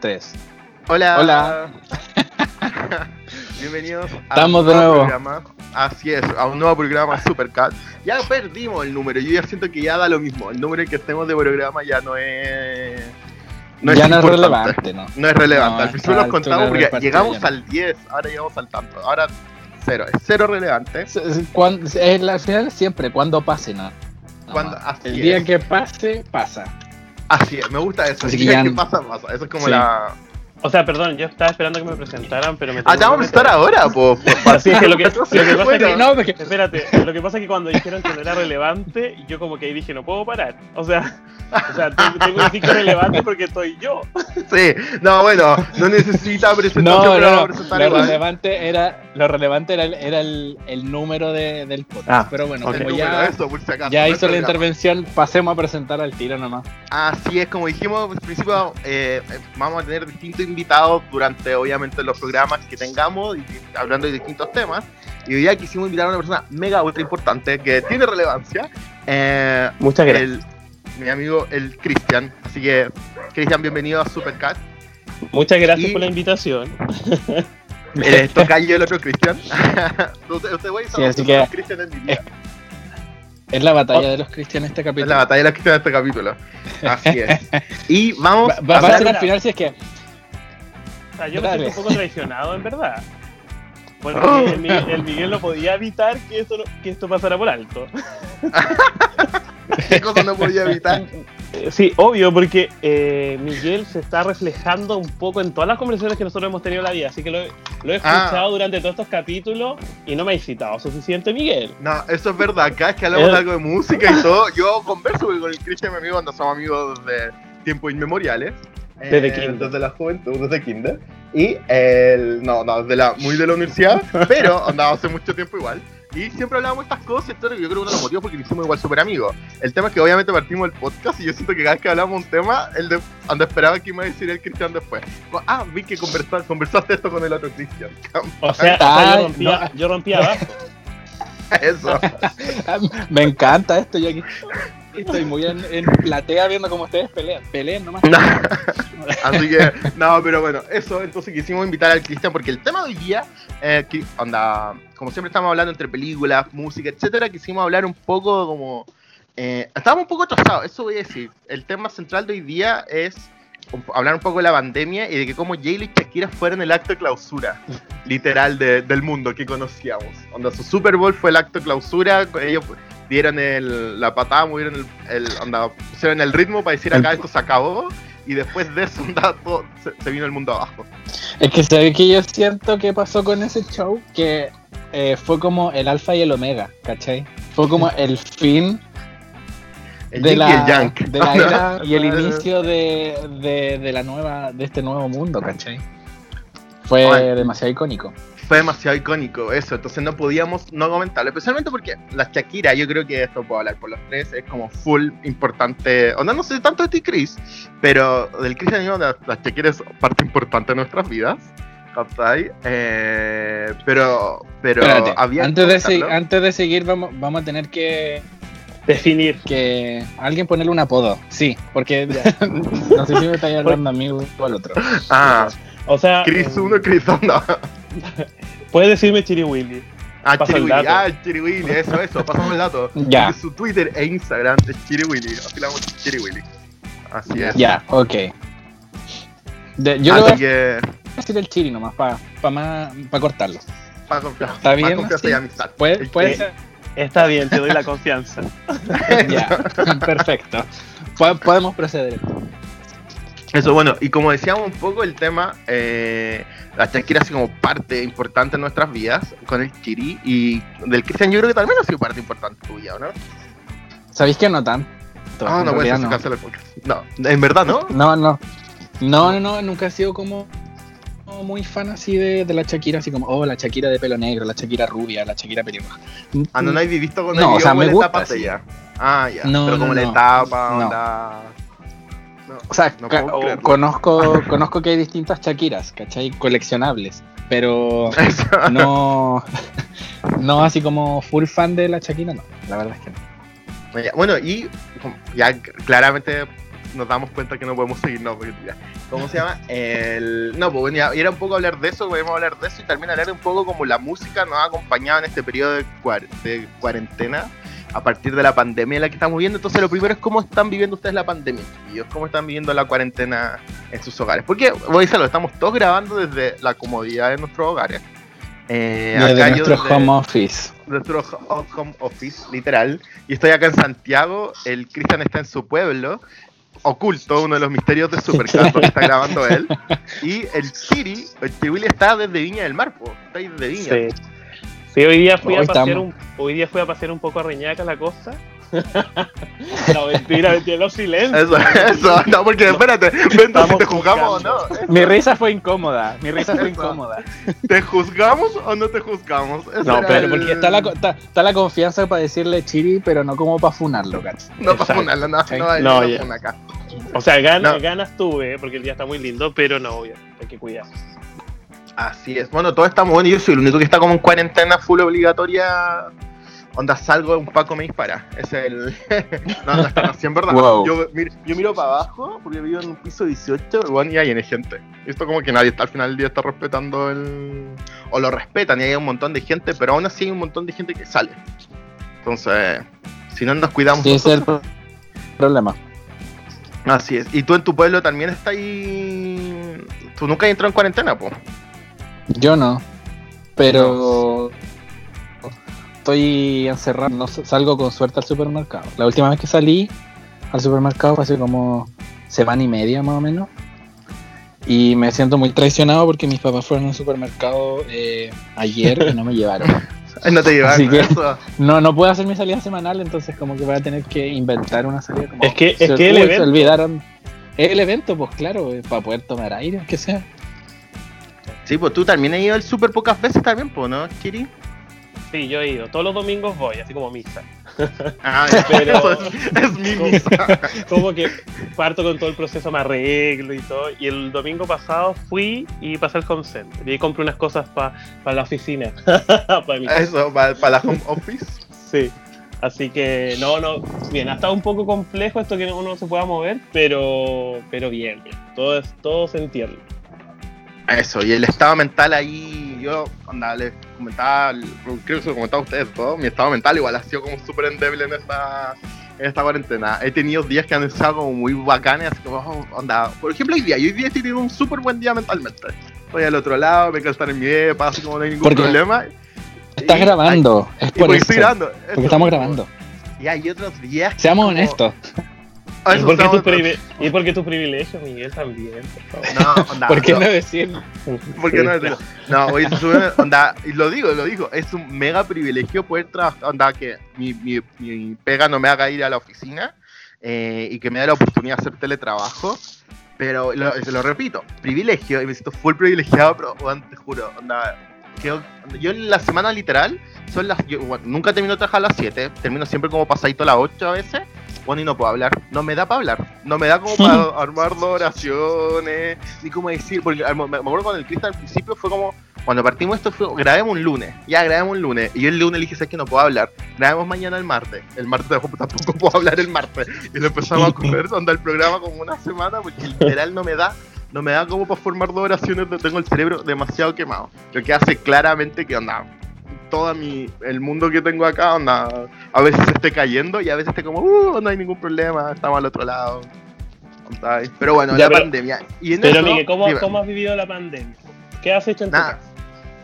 tres. Hola. Hola. Bienvenidos a Estamos un nuevo nuevo. programa. Así es, a un nuevo programa Supercat. Ya perdimos el número, yo ya siento que ya da lo mismo. El número que estemos de programa ya no es. ya no es relevante, ¿no? No es relevante. No, Al principio esta contamos porque llegamos no. al 10, ahora llegamos al tanto. Ahora cero, es cero relevante. Es- es cuan- es la- al final siempre, cuando pase, ¿no? No, Cuando- así el día es. que pase, pasa. Así es, me gusta eso. Así que ya- pasa, pasa. Eso es como Sí. la. O sea, perdón, yo estaba esperando que me presentaran, pero me Ah, te vamos a presentar ahora, po. Así es que lo que, lo que pasa es que, No, porque espérate, lo que pasa es que cuando dijeron que no era relevante, yo como que ahí dije, no puedo parar. O sea, o sea tengo, que decir que es relevante porque estoy yo. Sí, no, bueno, no necesita presentación, no, pero no, no, presentar lo igual. relevante era, lo relevante era, el, era el, el número de, del podcast. Ah, pero bueno, como ya, eso, por si acaso, ya no hizo la intervención, pasemos a presentar al tiro nomás. Así es, como dijimos al principio, eh, eh, vamos a tener distintos invitados durante, obviamente, los programas que tengamos, y, hablando de distintos temas. Y hoy día quisimos invitar a una persona mega ultra importante que tiene relevancia. eh, Muchas el, mi amigo, el Cristian. Así que, Cristian, bienvenido a Supercat. Muchas gracias Y- por la invitación. Eres tocayo del otro Cristian. Usted, Sí, que- Cristian en mi vida. Es la batalla de los cristianos este Es capítulo. la batalla de la Cristian este capítulo. Así es. Y vamos Va, va- a a ser al final si es que O sea, yo me siento un poco traicionado, en verdad. Porque el, Miguel, el Miguel no podía evitar que esto, no- que esto pasara por alto. ¿Qué cosa no podía evitar? Eh, Sí, obvio, porque eh, Miguel se está reflejando un poco en todas las conversaciones que nosotros hemos tenido en la vida. Así que lo, he- lo he Ah. escuchado durante todos estos capítulos y no me ha citado suficiente Miguel. No, eso es verdad. Cada vez que hablamos Eh. de algo de música y todo, yo converso con el Cristian, mi amigo, cuando somos amigos de tiempos inmemoriales. Desde Eh, kinder. Desde la juventud, desde kinder. Y el. No, no, de la, muy de la universidad, pero andaba hace mucho tiempo igual. Y siempre hablábamos de estas cosas, y yo creo que uno de los motivos porque nos hicimos igual súper amigos. El tema es que obviamente partimos el podcast y yo siento que cada vez que hablamos un tema, el de, donde esperaba que iba a decir el Cristian después. Ah, vi que conversa- conversaste esto con el otro Cristian. O sea, o sea, Ay, yo, rompía, no. yo rompía abajo. Eso. me encanta esto. Yo aquí estoy muy en, en platea viendo cómo ustedes pelean. Peleen nomás. Así que, no, pero bueno, eso, entonces quisimos invitar al Cristian porque el tema de hoy día, eh, que, onda, como siempre estamos hablando entre películas, música, etcétera, quisimos hablar un poco como, eh, estábamos un poco atrasados, eso voy a decir, el tema central de hoy día es hablar un poco de la pandemia y de que como J-Lo y Shakira fueron el acto de clausura, literal, de- del mundo que conocíamos. Onda, su Super Bowl fue el acto de clausura, ellos dieron el, la patada, movieron el, el, onda, pusieron el ritmo para decir acá esto se acabó y después de eso todo- se, se vino el mundo abajo. Es que sabes que yo siento que pasó con ese show que eh, fue como el alfa y el omega, ¿cachai? Fue como el fin El de la, y el yang. de la era y el inicio de, de, de la nueva de este nuevo mundo, ¿cachai? Fue Bueno. demasiado icónico. Fue demasiado icónico eso, entonces no podíamos no comentarlo, especialmente porque la Shakira, yo creo que esto puedo hablar por los tres, es como full importante, o no, no sé tanto de ti Chris, pero del yo, la, la Shakira es parte importante de nuestras vidas. Eh, pero, pero Espérate, había que antes de, antes de seguir vamos, vamos a tener que, Definir. que alguien ponerle un apodo. Sí, porque no sé si me estáis hablando a mí o al otro. Ah, O sea, Chris eh, 1, Chris 2, no. puedes decirme Chiri Willy. Ah, Pasa el Chiri Willy, dato. ah, Chiri Willy, eso, eso, pasamos el dato. Ya. Su Twitter e Instagram es Chiri Willy, así la vamos a Chiri Willy. Así es. Ya, ok. De- yo le voy Así que, a decir el chiri nomás, para pa cortarlo. para confianza, ¿Está bien confianza y amistad. ¿Puede, puede ser? Está bien, te doy la confianza. Ya, perfecto. Po- podemos proceder. Eso, bueno, y como decíamos un poco el tema, eh, la Shakira ha sido como parte importante en nuestras vidas con el Chiri y del Cristian yo creo que también ha sido parte importante tuya, ¿o ¿no? ¿Sabéis que no tanto? Ah, no puede ser, no. No, en verdad no. No, no. No, no, no, nunca he sido como muy fan así de, de la Shakira, así como, oh, la Shakira de pelo negro, la Shakira rubia, la Shakira pelirroja. Ah, no, no hay visto con No, el o sea, me la gusta, etapa de sí. ella. Ah, ya. No, pero como no, la etapa, onda. No. O sea, No o- conozco, conozco que hay distintas Shakiras, ¿cachai? Coleccionables, pero no, no así como full fan de la Shakira, no, la verdad es que no. Ya, Bueno, y ya claramente nos damos cuenta que no podemos seguir, no, porque ya. ¿Cómo se llama? El, no, pues bueno, y era un poco hablar de eso, podemos hablar de eso y también hablar un poco como la música nos ha acompañado en este periodo de, cuar- de cuarentena a partir de la pandemia en la que estamos viviendo. Entonces, lo primero es cómo están viviendo ustedes la pandemia, y cómo están viviendo la cuarentena en sus hogares. Porque, voy a decirlo, estamos todos grabando desde la comodidad de nuestros hogares. Eh, Desde acá yo nuestro desde- home office. nuestro ho- home office, literal. Y estoy acá en Santiago. El Cristian está en su pueblo, oculto, uno de los misterios de Supercast que está grabando él. Y el Chiri, el Chihuili está desde Viña del Mar, po. está ahí desde Viña. Sí. Sí, hoy día fui Hoy a pasear estamos. un, hoy día fui a pasear un poco a Reñaca la costa. no, mentira, mentira, los silencios. Eso, eso, no, porque espérate, vendo si te juzgamos o no. Mi risa fue incómoda. Mi risa fue Eso. incómoda. ¿Te juzgamos o no te juzgamos? Ese No, pero el- Porque está la, co- está, está la confianza para decirle chiri, pero no como para funarlo, ¿cachai? No para funarlo, no, Sí. no, hay No, no, acá. O sea, ganas, No. ganas tuve, porque el día está muy lindo, pero no, obvio, hay que cuidar. Así es. Bueno, todo estamos bueno. Yo soy el único que está como en cuarentena full obligatoria. Onda, salgo, un Paco me dispara. Es el. no, no está así, en verdad. Wow. Yo, mir- yo miro para abajo porque vivo en un piso 18 bueno, y ahí hay gente. Esto como que nadie está al final del día está respetando el. O lo respetan y hay un montón de gente, pero aún así hay un montón de gente que sale. Entonces, si no nos cuidamos. Sí, ese es el nosotros- pro- problema. Así es. ¿Y tú en tu pueblo también estás ahí? ¿Tú nunca has entrado en cuarentena, po? Yo no. Pero estoy encerrado. No salgo con suerte al supermercado. La última vez que salí al supermercado fue hace como semana y media más o menos. Y me siento muy traicionado porque mis papás fueron al supermercado eh, ayer y no me llevaron. No te que- eso. No, no puedo hacer mi salida semanal, entonces como que voy a tener que inventar una salida. Como, Es que- se- es que el uy, evento- Se olvidaron. El evento, pues claro, para poder tomar aire, que sea. Sí, pues tú también has ido al super pocas veces también, pues, ¿no, Chiri? Sí, yo he ido. Todos los domingos voy, así como misa. Ah, Pero- eso es, es mi misa. Como que parto con todo el proceso, me arreglo y todo. Y el domingo pasado fui y pasé al home center. Y compré unas cosas para la oficina. para Eso, para, la home office. Sí. Así que no, no, bien, ha estado un poco complejo esto que uno no se pueda mover, pero pero bien, bien. Todo es, todo se entiende. Eso, y el estado mental ahí, yo, onda, les comentaba, creo que se lo comentaba a ustedes todo, mi estado mental igual ha sido como súper endeble en esta, en esta cuarentena. He tenido días que han estado como muy bacanes, así como, oh, onda, por ejemplo hoy día, yo hoy día estoy teniendo un súper buen día mentalmente. Estoy al otro lado, me quedo estar en mi depa, así como no hay ningún Porque problema. Estás Y- grabando, es ay, por eso. estoy grabando. Porque eso, estamos grabando. Y hay otros días. que Seamos como- honestos. Ah, ¿Y por, qué tu privi- y por qué tu privilegio, Miguel, también? por favor? No, onda, ¿Por qué yo- no decirlo? ¿Por qué Sí. no decirlo? No, oye, onda, y lo digo, lo digo, es un mega privilegio poder trabajar, onda, que mi, mi, mi pega no me haga ir a la oficina eh, y que me dé la oportunidad de hacer teletrabajo. Pero lo, se lo repito, privilegio, y me siento full privilegiado, pero weón, te juro, onda, yo, yo en la semana literal, son las, yo, bueno, nunca termino de trabajar a las 7, termino siempre como pasadito a las 8 a veces, bueno, y no puedo hablar, no me da para hablar, no me da como para armar dos oraciones, ni como decir, porque me acuerdo cuando el Cristian al principio fue como, cuando partimos esto fue, grabemos un lunes, ya grabemos un lunes, y yo el lunes le dije, sabes que no puedo hablar, grabemos mañana el martes, el martes tampoco puedo hablar el martes, y lo empezamos a comer, onda el programa como una semana, porque literal no me da, no me da como para formar dos oraciones, tengo el cerebro demasiado quemado, lo que hace claramente que onda, todo mi, el mundo que tengo acá, onda, a veces esté cayendo y a veces esté como, uh, no hay ningún problema, estamos al otro lado. Onda, Pero bueno, Ya, la pero- pandemia. Y en Pero eso, Miguel, ¿cómo. ¿cómo has vivido la pandemia? ¿Qué has hecho en tu Nada. casa?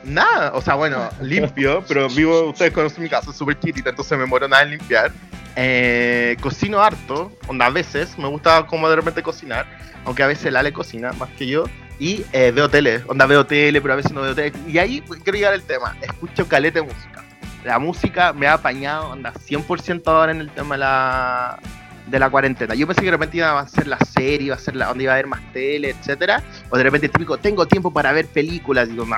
Nada, o sea, bueno, limpio, pero vivo, ustedes conocen mi casa, es súper chiquitita, entonces me muero nada en limpiar. Eh, cocino harto, onda, a veces, me gusta como de repente cocinar, aunque a veces Lale cocina más que yo. Y eh, veo tele, onda, veo tele, pero a veces no veo tele. Y ahí quiero llegar al tema, escucho caleta de música. La música me ha apañado, onda, 100% ahora en el tema de la, de la cuarentena. Yo pensé que de repente iba a ser la serie, iba a ser la, donde iba a haber más tele, etcétera. O de repente típico, tengo tiempo para ver películas. Digo, no,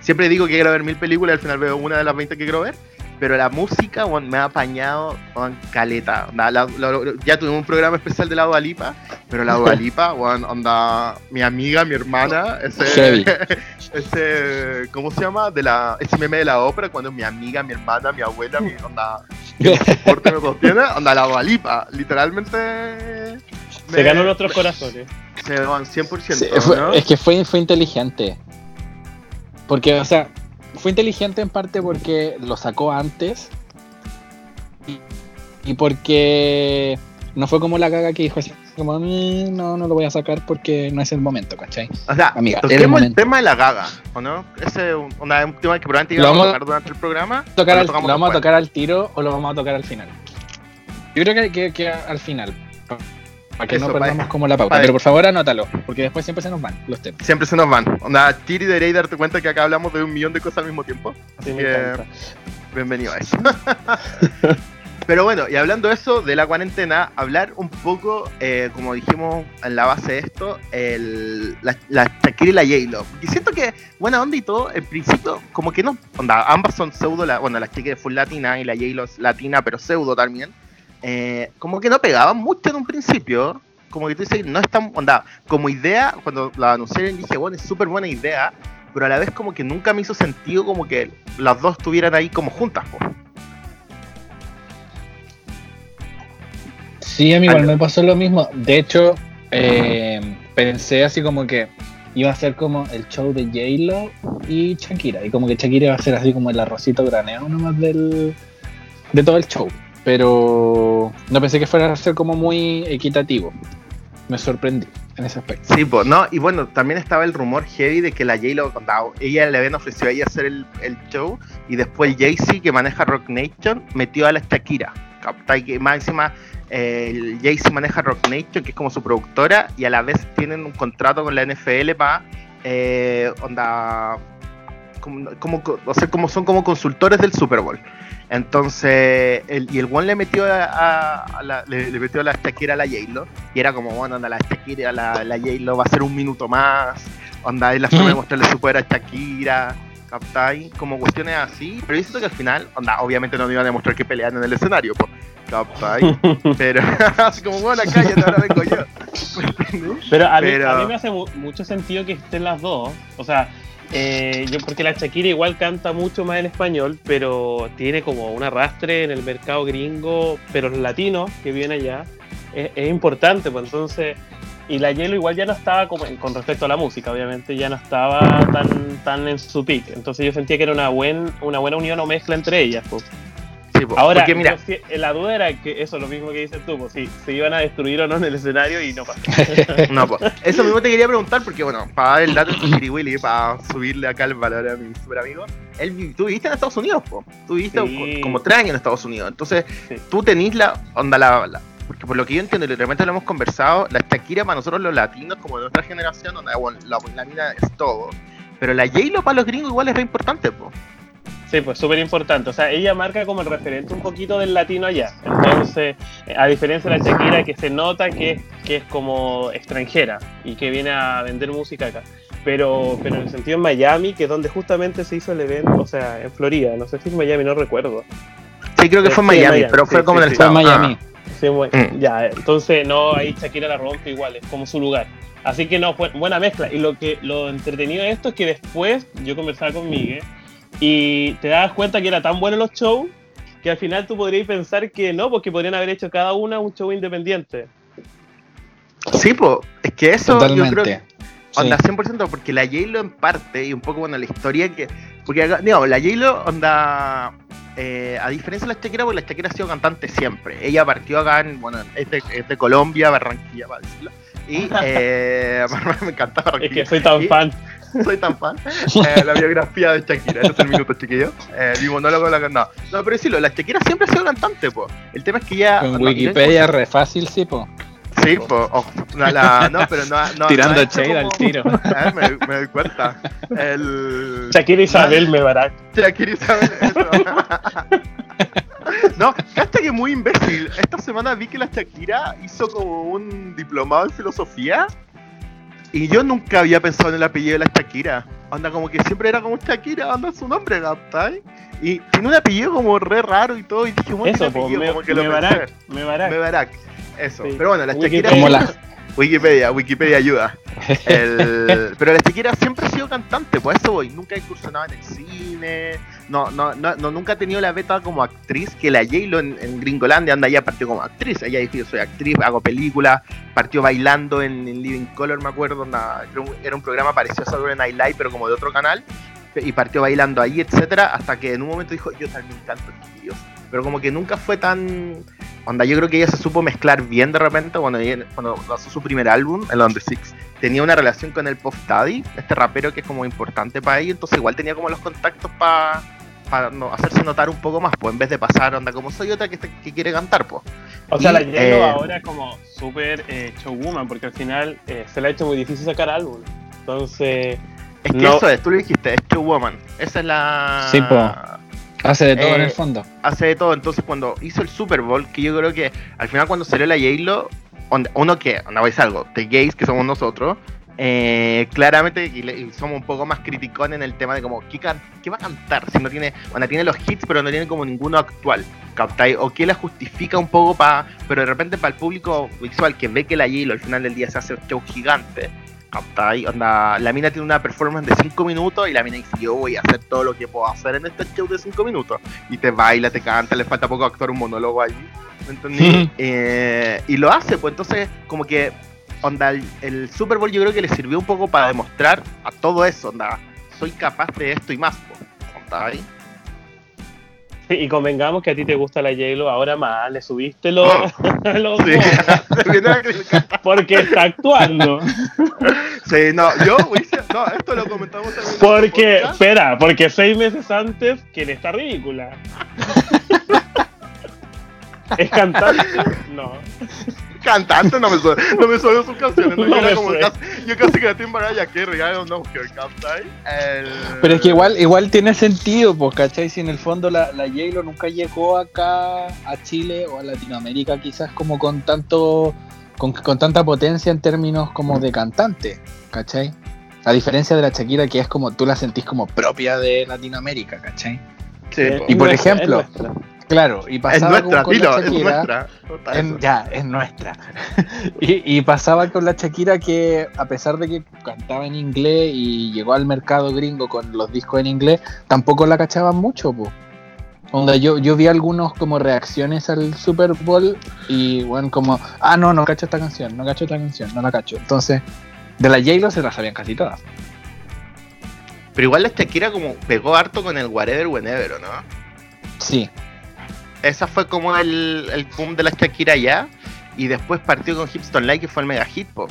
Siempre digo que quiero ver mil películas y al final veo una de las 20 que quiero ver. Pero la música weón, me ha apañado con caleta. La- la- la- ya tuvimos un programa especial de la Dualipa, pero la Dualipa, weón, onda, mi amiga, mi hermana, ese, ese, ¿cómo se llama? De la, ese meme de la ópera, cuando mi amiga, mi hermana, mi abuela, mi onda, me soporte, me sostiene, onda, la Dualipa, literalmente Se Me- ganó nuestros corazones. Se van 100%, Sí, fue- ¿no? Es que fue, fue inteligente. Porque, o sea, fue inteligente en parte porque lo sacó antes. Y, y porque no fue como la caga que dijo así, como, "Mm, no, no lo voy a sacar porque no es el momento, ¿cachai? O sea, Amiga, el tema de la gaga, ¿o no? Ese es un, una- un tema que probablemente íbamos a tocar durante el programa. Tocar al- ¿Lo vamos a tocar al tiro o lo vamos a tocar al final? Yo creo que, que- que al final. Para que Eso, no perdamos como la pauta. pa- Pero por favor anótalo, porque después siempre se nos van los temas. Siempre se nos van. Onda, Tiri deberéis darte cuenta que acá hablamos de un millón de cosas al mismo tiempo. Así que-. Bienvenido a eso. Pero bueno, y hablando de eso, de la cuarentena, hablar un poco, eh, como dijimos en la base de esto, el, la, la Shakira y la J-Lo. Y siento que, buena onda y todo, en principio, como que no, onda, ambas son pseudo, la, bueno, la Shakira es full latina y la J-Lo es latina, pero pseudo también. Eh, como que no pegaban mucho en un principio, como que tú dices, no es tan, onda, como idea, cuando la anunciaron dije, bueno, es súper buena idea, pero a la vez como que nunca me hizo sentido como que las dos estuvieran ahí como juntas, po. Sí, a mí igual me pasó lo mismo. De hecho, eh, pensé así como que iba a ser como el show de J-Lo y Shakira. Y como que Shakira iba a ser así como el arrocito graneado nomás del, de todo el show. Pero no pensé que fuera a ser como muy equitativo. Me sorprendí en ese aspecto. Sí, pues, ¿no? Y bueno, también estaba el rumor heavy de que la J-Lo, onda, ella le habían ofrecido a ella hacer el, el show y después Jay-Z, que maneja Rock Nation, metió a la Shakira. Encima eh, Jay-Z maneja Rock Nation, que es como su productora, y a la vez tienen un contrato con la NFL para, onda, como, como, o sea, como son como consultores del Super Bowl. Entonces, el, y el one le metió a, a- a la, le, le metió la Shakira a la J-Lo, y era como, bueno, onda, la Shakira, la, la J-Lo va a ser un minuto más, onda, es la forma de mostrarle su poder a Shakira, ¿captai? Como cuestiones así, pero yo siento que al final, onda, obviamente no me iban a demostrar que pelean en el escenario, po, ¿captai? Pero, así como, bueno, cállate, ahora vengo yo. Pero a mí, Pero- a mí me hace mu- mucho sentido que estén las dos. O sea, eh, yo porque la Shakira igual canta mucho más en español, pero tiene como un arrastre en el mercado gringo, pero los latinos que viven allá es, es importante, pues entonces. Y la Hielo igual ya no estaba como con respecto a la música, obviamente, ya no estaba tan, tan en su pick. Entonces yo sentía que era una, buen, una buena unión o mezcla entre ellas. Pues. Sí, po, Ahora, porque mira, yo sí- la duda era que eso, lo mismo que dices tú, pues si se iban a destruir o no en el escenario y no pasó. No, pues, eso mismo te quería preguntar porque, bueno, para dar el dato de Willy, para subirle acá el valor a mi super amigo, él, tú viviste en Estados Unidos, po. tú viviste Sí. como tres años en Estados Unidos, entonces Sí. tú tenís la onda, la, la- porque por lo que yo entiendo y de repente lo hemos conversado, la Shakira para nosotros los latinos, como de nuestra generación, bueno, la, la mina es todo, pero la J-Lo para los gringos igual es re importante, po. Sí, pues súper importante. O sea, ella marca como el referente un poquito del latino allá. Entonces, eh, a diferencia de la Shakira, que se nota que, es- que es como extranjera y que viene a vender música acá. Pero, pero en el sentido en Miami, que es donde justamente se hizo el evento, o sea, en Florida, no sé si en Miami, no recuerdo. Sí, creo que fue en Sí, en Miami, Miami, pero fue sí, como sí, en el sí. Fue en estado. Miami. Sí, bueno, Mm. ya, entonces no, ahí Shakira la rompe igual, es como su lugar. Así que no, fue buena mezcla. Y lo que lo entretenido de esto es que después yo conversaba con Miguel y te das cuenta que era tan bueno los shows que al final tú podrías pensar que no, porque podrían haber hecho cada una un show independiente. Sí, pues, es que eso yo creo que Totalmente. Sí. Onda 100% porque la J-Lo en parte, y un poco bueno la historia que. Porque acá, digamos, la J-Lo, onda. eh, a diferencia de la Shakira, porque la Shakira ha sido cantante siempre. Ella partió acá en. Bueno, es de, es de Colombia, Barranquilla, para decirlo. Y eh, me encanta Es Barranquilla. que soy tan Y- fan. soy tan fan. Eh, la biografía de Shakira, ese es el minuto chiquillo. Eh, mi monólogo la no. no, pero decirlo, la Shakira siempre ha sido cantante, po. El tema es que ella. Con onda, Wikipedia re fácil, sí, po. Sí, po. oh, la- la- no, pero no. no Tirando no shade al tiro. Eh, me, me doy cuenta. El. Shakira Isabel me Barak. Shakira Isabel, eso. No, hasta que muy imbécil. Esta semana vi que la Shakira hizo como un diplomado en filosofía. Y yo nunca había pensado en el apellido de la Shakira. Onda, como que siempre era como Shakira, anda su nombre, ¿captai? Y tiene un apellido como re raro y todo. Y dije, bueno, Eso, tiene pues, apellido, me, como que lo me pensé. Barak. Me Barak. Mebarak. Eso. Sí. Pero bueno, la Shakira. Como la, Wikipedia, Wikipedia ayuda. El- pero la Shakira siempre ha sido cantante, por eso voy. Nunca ha incursionado en el cine, no, no, no, no, nunca ha tenido la beta como actriz que la J-Lo en, en, Gringolandia anda ya partió como actriz. Ella dijo yo soy actriz, hago películas, partió bailando en, en Living Color, me acuerdo, era, un, era, un, programa parecido a Saturday Night Live, pero como de otro canal, y partió bailando ahí, etcétera, hasta que en un momento dijo, yo también canto Dios. Pero como que nunca fue tan. Onda, yo creo que ella se supo mezclar bien de repente cuando, cuando lanzó su primer álbum, el Under Six. Tenía una relación con el Puff Daddy, este rapero que es como importante para ella, entonces igual tenía como los contactos para para no, hacerse notar un poco más, pues en vez de pasar onda como soy otra que, que quiere cantar, pues. O sea, la J eh, ahora es como súper eh, showwoman, porque al final eh, se le ha hecho muy difícil sacar álbum. Entonces. Es que no... eso es, tú lo dijiste, es showwoman. Esa es la. Sí, pues. Hace de todo en el fondo. Hace de todo. Entonces, cuando hizo el Super Bowl, que yo creo que al final, cuando salió la J-Lo, uno que, onda, vais algo, de gays que somos nosotros, eh, claramente y, somos un poco más criticones en el tema de como ¿qué, ¿qué, va a cantar si no tiene bueno tiene los hits pero no tiene como ninguno actual ¿captai? o que la justifica un poco para pero de repente para el público visual que ve que la Yilo al final del día se hace un show gigante ¿captai? Onda, la mina tiene una performance de 5 minutos y la mina dice yo voy a hacer todo lo que puedo hacer en este show de 5 minutos y te baila, te canta, le falta poco actuar un monólogo allí ¿me entendí? eh, y lo hace pues entonces como que onda, el, Super Bowl yo creo que le sirvió un poco para demostrar a todo eso, onda, soy capaz de esto y más, ahí. Y convengamos que a ti te gusta la j ahora más, le subiste los, oh. sí. porque está actuando. Sí, no, yo, no, esto lo comentamos también. Porque, espera, porque seis meses antes que le está ridícula. ¿Es cantante? No cantante, no me suena, no me suena sus canciones. No, yo, como casi, yo casi que estoy en Mariah Carey, I don't know, ¿cachai? El... Pero es que igual, igual tiene sentido, pues, ¿cachai? Si en el fondo la, la J-Lo nunca llegó acá a Chile o a Latinoamérica quizás como con tanto, con, con tanta potencia en términos como de cantante, ¿cachai? A diferencia de la Shakira que es como, tú la sentís como propia de Latinoamérica, ¿cachai? Sí, y por ejemplo, Claro, y pasaba es nuestra, con, la Shakira, es nuestra. ya, es nuestra. y, y, pasaba con la Shakira que a pesar de que cantaba en inglés y llegó al mercado gringo con los discos en inglés, tampoco la cachaban mucho, pues. Onda, yo, yo vi algunos como reacciones al Super Bowl y bueno, como, ah, no, no cacho esta canción, no cacho esta canción, no la cacho. Entonces, de la J-Lo se la sabían casi todas. Pero igual la Shakira como pegó harto con el Whatever Whenever, ¿no? Sí, esa fue como el, el boom de la Shakira ya. Y después partió con Hipstone Like, que fue el mega hit pop.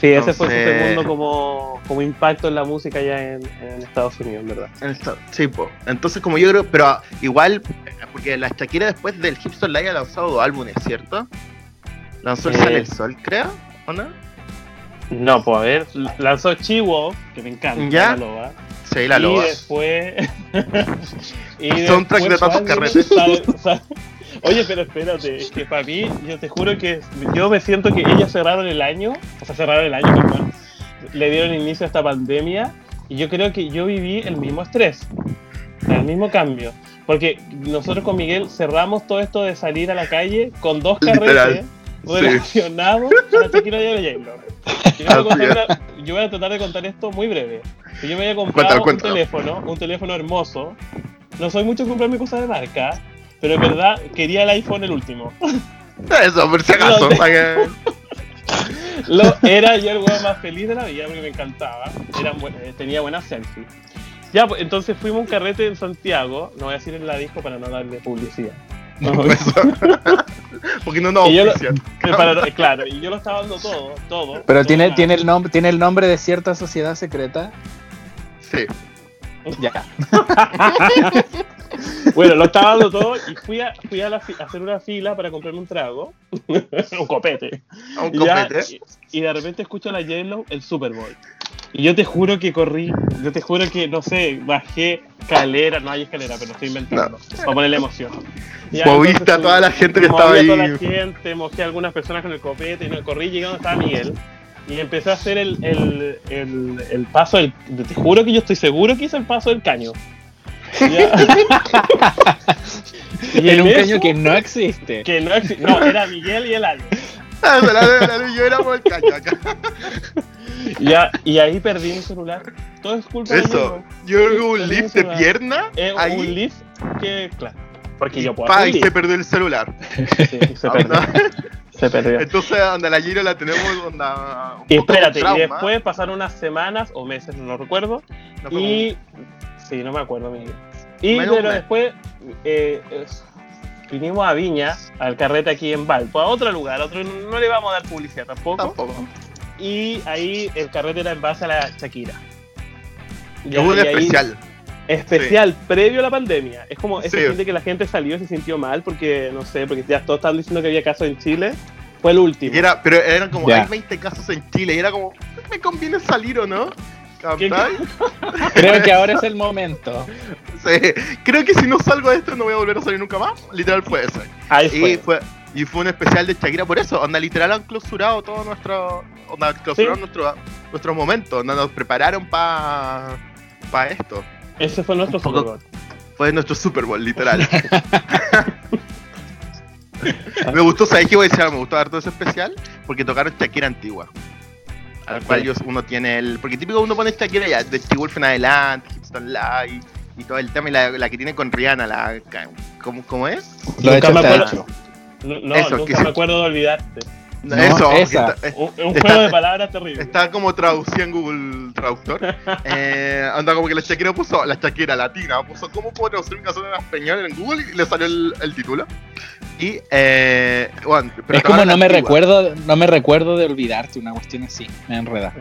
Sí, ese fue su segundo como, como impacto en la música ya en, Estados Unidos, ¿verdad? sí, pues. Entonces, como yo creo, pero igual, porque la Shakira después del Hipstone Like ha lanzado dos álbumes, ¿cierto? Lanzó el Sale el Sol, creo, ¿o no? No, pues a ver, lanzó Chihuahua, que me encanta. ¿Ya? Sí, la loba. Y después. y Soundtrack de tantos carretes. Oye, pero espérate, es que para mí, yo te juro que yo me siento que ellas cerraron el año, o sea, cerraron el año, perdón, le dieron inicio a esta pandemia y yo creo que yo viví el mismo estrés, el mismo cambio. Porque nosotros con Miguel cerramos todo esto de salir a la calle con dos carretes relacionados sí. a Shakira y a yo voy, a tratar de contar esto muy breve. Yo me había comprado un teléfono, un teléfono hermoso. No soy mucho comprarme cosas de marca, pero en verdad quería el iPhone el último. Eso, por si acaso. Lo, era yo el huevo más feliz de la vida porque me encantaba. Era, eh, tenía buenas selfies. Ya, pues, entonces fuimos a un carrete en Santiago. No voy a decir en la disco para no darle publicidad. No, porque no nos Claro, y yo lo estaba dando todo, todo. Pero tiene, tiene, el nombre, tiene el nombre de cierta sociedad secreta. Sí. Ya. bueno, lo estaba dando todo y fui a, fui a, hacer una fila para comprarme un trago. un copete. Un copete. Y, de repente escucho a la Yellow el Super Bowl. Y yo te juro que corrí, yo te juro que, no sé, bajé escalera, no hay escalera, pero estoy inventando, para ponerle emoción. Moviste a toda la gente que estaba ahí. a toda la gente, mojé a algunas personas con el copete, y no, corrí llegando estaba Miguel. Y empecé a hacer el, el, el, el paso del. Te juro que yo estoy seguro que hice el paso del caño. y en un caño que no existe. Que no existe. No, era Miguel y el año. Ah, yo éramos el caño acá. Ya, y ahí perdí mi celular. Todo es culpa de Eso. mí. Yo que un lift de pierna. Es ahí. un lift que, claro. Porque yo puedo pa, y se perdió el celular. Sí, se perdió. Se perdió. Entonces, onda la Giro la tenemos onda. un Y poco espérate, y trauma. después pasaron unas semanas o meses, no lo recuerdo. No Y. Sí, no me acuerdo. Y Menos pero después eh, es- vinimos a Viña, al carrete aquí en Valpo, a otro lugar, a otro, no le vamos a dar publicidad tampoco. Tampoco. Y ahí el carrete era en base a la Shakira. Un y ahí- especial. previo a la pandemia. Es como ese Sí. fin de que la gente salió y se sintió mal porque, no sé, porque ya todos estaban diciendo que había casos en Chile. Fue el último. Y era, pero eran como, Ya. hay 20 casos en Chile. Y era como, ¿me conviene salir o no? ¿Qué- ¿Captai? Creo que ahora es el momento. Sí. Creo que si no salgo de esto no voy a volver a salir nunca más. Literal fue eso. Ahí Y fue. fue, y fue un especial de Shakira por eso. Onda, literal han clausurado todo nuestro. Onda, clausuraron Sí. nuestro, nuestro momento. Onda, nos prepararon para pa esto. Ese fue nuestro Super Bowl. Fue nuestro Super Bowl, literal. me gustó, ¿sabes qué voy a decir? Me gustó harto ese especial porque tocaron Shakira antigua. Al Ok. cual yo- uno tiene el. Porque típico uno pone Shakira ya, de Wolf en adelante, Hipstone Live y todo el tema. Y la, la que tiene con Rihanna, la. ¿Cómo, cómo es? Lo Nunca hecho me está acuerdo. hecho. No, no, Eso, nunca que me acuerdo de olvidarte. No, Eso, esa. está- Un, un Está- juego de palabras terrible. Está como traducida en Google Traductor. Eh, anda como que la Shakira puso, la Shakira latina, puso cómo puedo traducir una canción en español en Google y le salió el, el título. Y, eh, bueno, pero es como no me antigua. recuerdo, no me recuerdo de olvidarte, una cuestión así. Me enreda.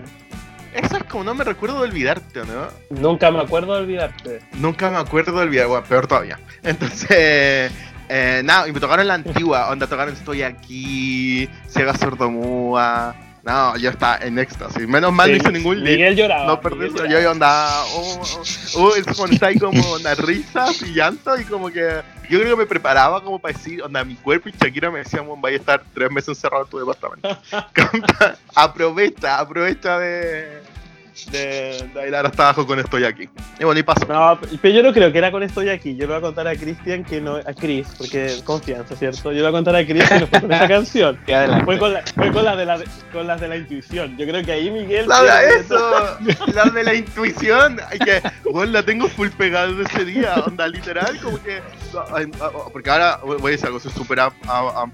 Eso es como no me recuerdo de olvidarte, ¿no? Nunca me acuerdo de olvidarte. Nunca me acuerdo de olvidar, bueno, peor todavía. Entonces, eh, nada, y me tocaron la antigua, onda tocaron Estoy aquí, Ciega Sordomúa. No, yo estaba en éxtasis. Menos mal no Sí, hice ningún link. Miguel lloraba. No perdí eso, yo andaba. Oh, oh, oh, es cuando está ahí como una risa y llanto y como que. Yo creo que me preparaba como para decir, onda, mi cuerpo y Shakira me decían, "Bueno, vaya a estar tres meses encerrado en tu departamento. aprovecha, aprovecha de, de, de bailar hasta abajo con estoy aquí. Y bueno, y pasó. No, pero yo no creo que era con estoy aquí. Yo le voy a contar a Cristian que no. A Chris, porque confianza, ¿cierto? Yo le voy a contar a Chris que no fue con esa canción. Y adelante. Fue con, la, fue con, la de la, con las de la intuición. Yo creo que ahí Miguel. La de eso, la de la intuición, ay, que bueno, la tengo full pegada de ese día, onda literal, como que ah, ah, porque ahora voy a decir algo, soy súper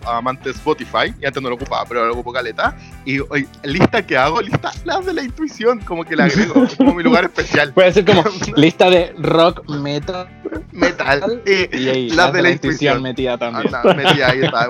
amante de Spotify, y antes no lo ocupaba, pero ahora lo ocupo caleta, y hoy, lista que hago, lista la de la intuición, como que la agrego, es como mi lugar especial, Puede ser como lista de rock metal metal, y, y ahí las de la intuición, metida también. Anda, metí ahí está.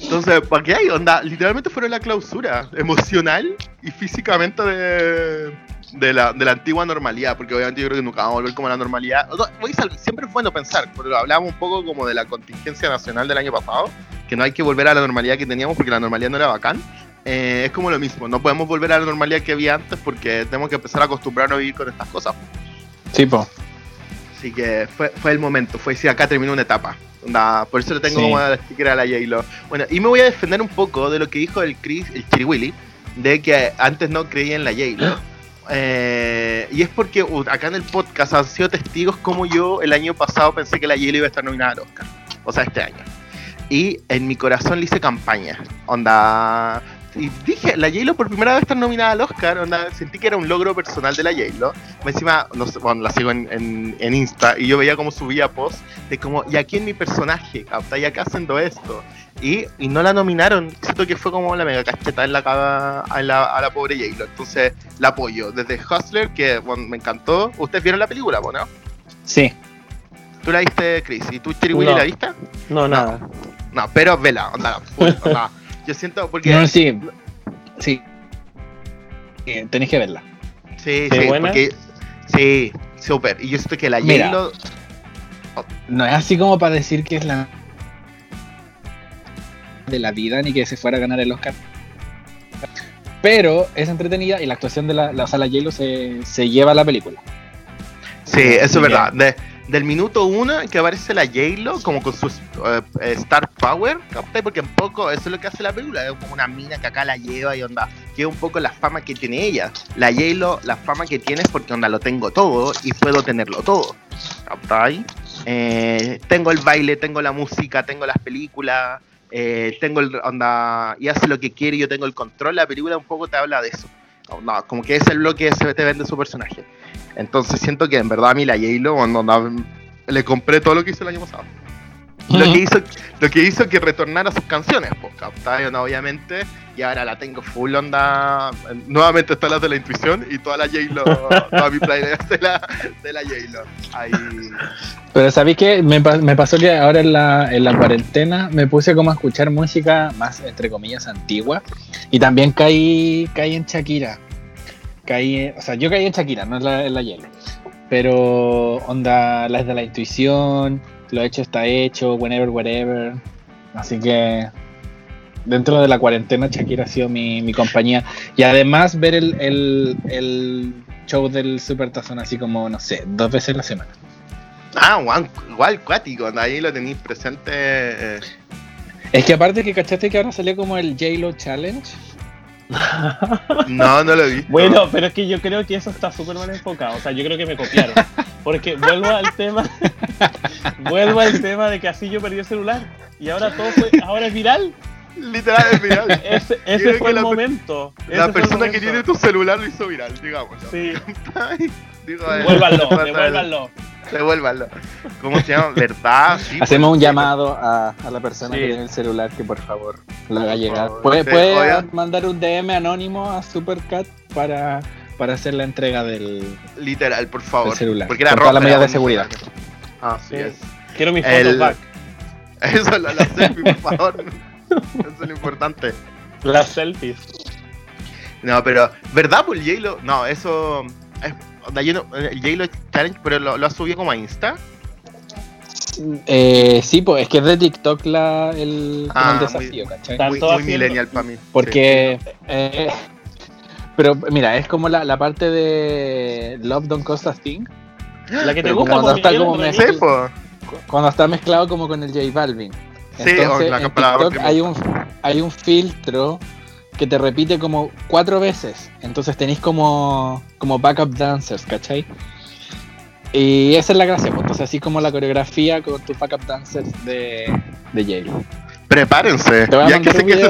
Entonces, ¿para qué hay? Onda, literalmente fueron la clausura emocional y físicamente de, de, la, de la antigua normalidad, porque obviamente yo creo que nunca vamos a volver como a la normalidad. O sea, voy a sal- siempre es bueno pensar, porque hablamos un poco como de la contingencia nacional del año pasado, que no hay que volver a la normalidad que teníamos porque la normalidad no era bacán. Eh, es como lo mismo, no podemos volver a la normalidad que había antes porque tenemos que empezar a acostumbrarnos a vivir con estas cosas. Sí, po. Así que fue, fue el momento, fue decir, acá terminó una etapa. Onda, por eso le tengo Sí. como a la sticker a la J-Lo. Bueno, y me voy a defender un poco de lo que dijo el Chris, el Chiriwili, de que antes no creía en la J-Lo. Eh, y es porque uh, acá en el podcast han sido testigos como yo el año pasado pensé que la J-Lo iba a estar nominada al Oscar. O sea, este año. Y en mi corazón le hice campaña. Onda. Y dije, la J-Lo por primera vez está nominada al Oscar. Onda, sentí que era un logro personal de la J-Lo. Encima, no sé, bueno, la sigo en, en, en Insta y yo veía como subía post de como, y aquí en mi personaje, capta, y acá haciendo esto. Y, y no la nominaron. Siento que fue como la mega cacheta en la, cara a la, a la pobre J-Lo. Entonces, la apoyo. Desde Hustler, que bueno, me encantó. ¿Ustedes vieron la película, no? Sí. ¿Tú la viste, Chris? ¿Y tú, Willy, No. la viste? No, nada. No, pero vela, onda, onda. Yo siento, porque. No, sí. Sí. Eh, Tenéis que verla. Sí, ¿Qué sí, buena? porque. Sí, súper. Y yo siento que la Mira. No es así como para decir que es la de la vida ni que se fuera a ganar el Oscar. Pero es entretenida y la actuación de la, la sala J-Lo se, se lleva a la película. Sí, eso es verdad. De- del minuto uno que aparece la J-Lo como con su eh, star power, ¿captai? Porque un poco eso es lo que hace la película, es como una mina que acá la lleva y onda, que un poco la fama que tiene ella. La J-Lo, la fama que tiene es porque onda lo tengo todo y puedo tenerlo todo. ¿Captai? Eh, tengo el baile, tengo la música, tengo las películas, eh, tengo el onda y hace lo que quiere yo tengo el control, la película un poco te habla de eso. No, como que es el bloque se te vende su personaje. Entonces siento que en verdad a mí la J-Lo onda, le compré todo lo que hizo el año pasado. Lo que hizo, lo que hizo que retornara sus canciones, pues, ¿no? Obviamente, y ahora la tengo full onda. Nuevamente está la de la intuición y toda la J-Lo, toda mi playlist de la, de la J-Lo. Ahí. Pero ¿sabéis que me, me, pasó que ahora en la, en la cuarentena me puse como a escuchar música más, entre comillas, antigua y también caí, caí en Shakira. Caí, o sea, yo caí en Shakira, no en la, en la Pero onda, las de la intuición lo hecho está hecho, whenever, whatever. Así que dentro de la cuarentena Shakira ha sido mi, compañía. Y además ver el, show del Super Tazón así como, no sé, dos veces a la semana. Ah, igual, cuático, ahí lo tenéis presente. Eh. Es que aparte que cachaste que ahora salió como el J-Lo Challenge. No, no lo vi. Bueno, pero es que yo creo que eso está súper mal enfocado. O sea, yo creo que me copiaron. Porque vuelvo al tema. vuelvo al tema de que así yo perdí el celular. Y ahora todo fue, ahora es viral. Literal es viral. Ese, fue el momento. La persona que tiene tu celular lo hizo viral, digamos. Sí. Digo, devuélvanlo, devuélvanlo. Devuélvanlo. ¿Cómo se llama? ¿Verdad? Sí, Hacemos un llamado a, a, la persona que tiene el celular que por favor lo haga llegar. ¿Puede, puede mandar un DM anónimo a Supercat para, para hacer la entrega del. Literal, por favor. celular. Porque era con la medida de seguridad. Ah, sí, es. Quiero mis fotos back. Eso, la, la selfie, por favor. Eso es lo importante. Las selfies. No, pero, ¿verdad pues, J-Lo? No, eso. Es, el J-Lo Challenge, pero lo, lo has subido como a Insta. Eh, sí, pues es que es de TikTok la, el, ah, el desafío, muy, ¿cachai? Muy, muy millennial para mí. Porque. Eh, pero mira, es como la, la parte de Love Don't Cost a Thing. La que te gusta cuando está como mezclado, Cuando está mezclado como con el J Balvin. Entonces, en TikTok hay un, hay un filtro que te repite como cuatro veces. Entonces tenéis como, como backup dancers, ¿cachai? Y esa es la gracia, pues. Entonces, así como la coreografía con tus backup dancers de, de Yale. Prepárense. ya que sé que es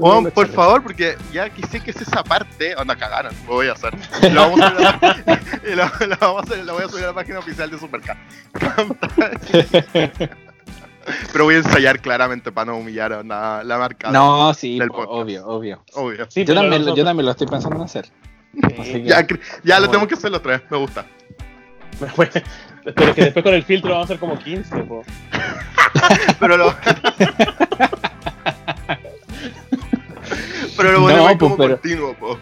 oh, por favor, porque ya que sé que es esa parte. Onda, cagaron. Lo voy a hacer. Lo vamos a, lo, vamos a hacer, lo voy a subir a la página oficial de Supercat. Pero voy a ensayar claramente para no humillar la, la marca. No, sí, obvio, obvio. obvio. yo, también, yo, también, lo estoy pensando en hacer. ya, ya lo tengo que hacer otra vez, me gusta. Pero que después con el filtro vamos a hacer como 15, po. Pero lo. pero lo ponemos no, como pero... continuo, po,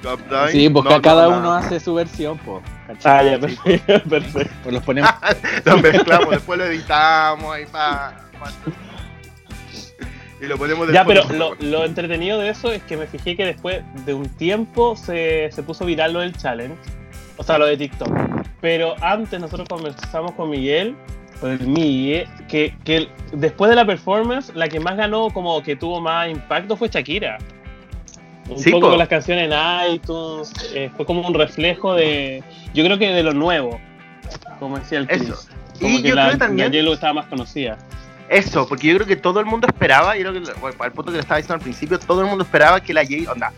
Sí, porque cada uno hace su versión, po. Ah, ya, perfecto. Pues los ponemos. los mezclamos, después lo editamos ahí pa. y lo ponemos Ya, pero lo, lo, entretenido de eso es que me fijé que después de un tiempo se, se puso viral lo del challenge. O sea, lo de TikTok. Pero antes nosotros conversamos con Miguel, con el Miguel, que, que después de la performance, la que más ganó, como que tuvo más impacto fue Shakira. Un poco con las canciones en iTunes, eh, fue como un reflejo de, yo creo que de lo nuevo, como decía el Chris. Como y que yo la, creo también... estaba más conocida. Eso, porque yo creo que todo el mundo esperaba, y creo que, bueno, al punto que le estaba diciendo al principio, todo el mundo esperaba que la J, onda,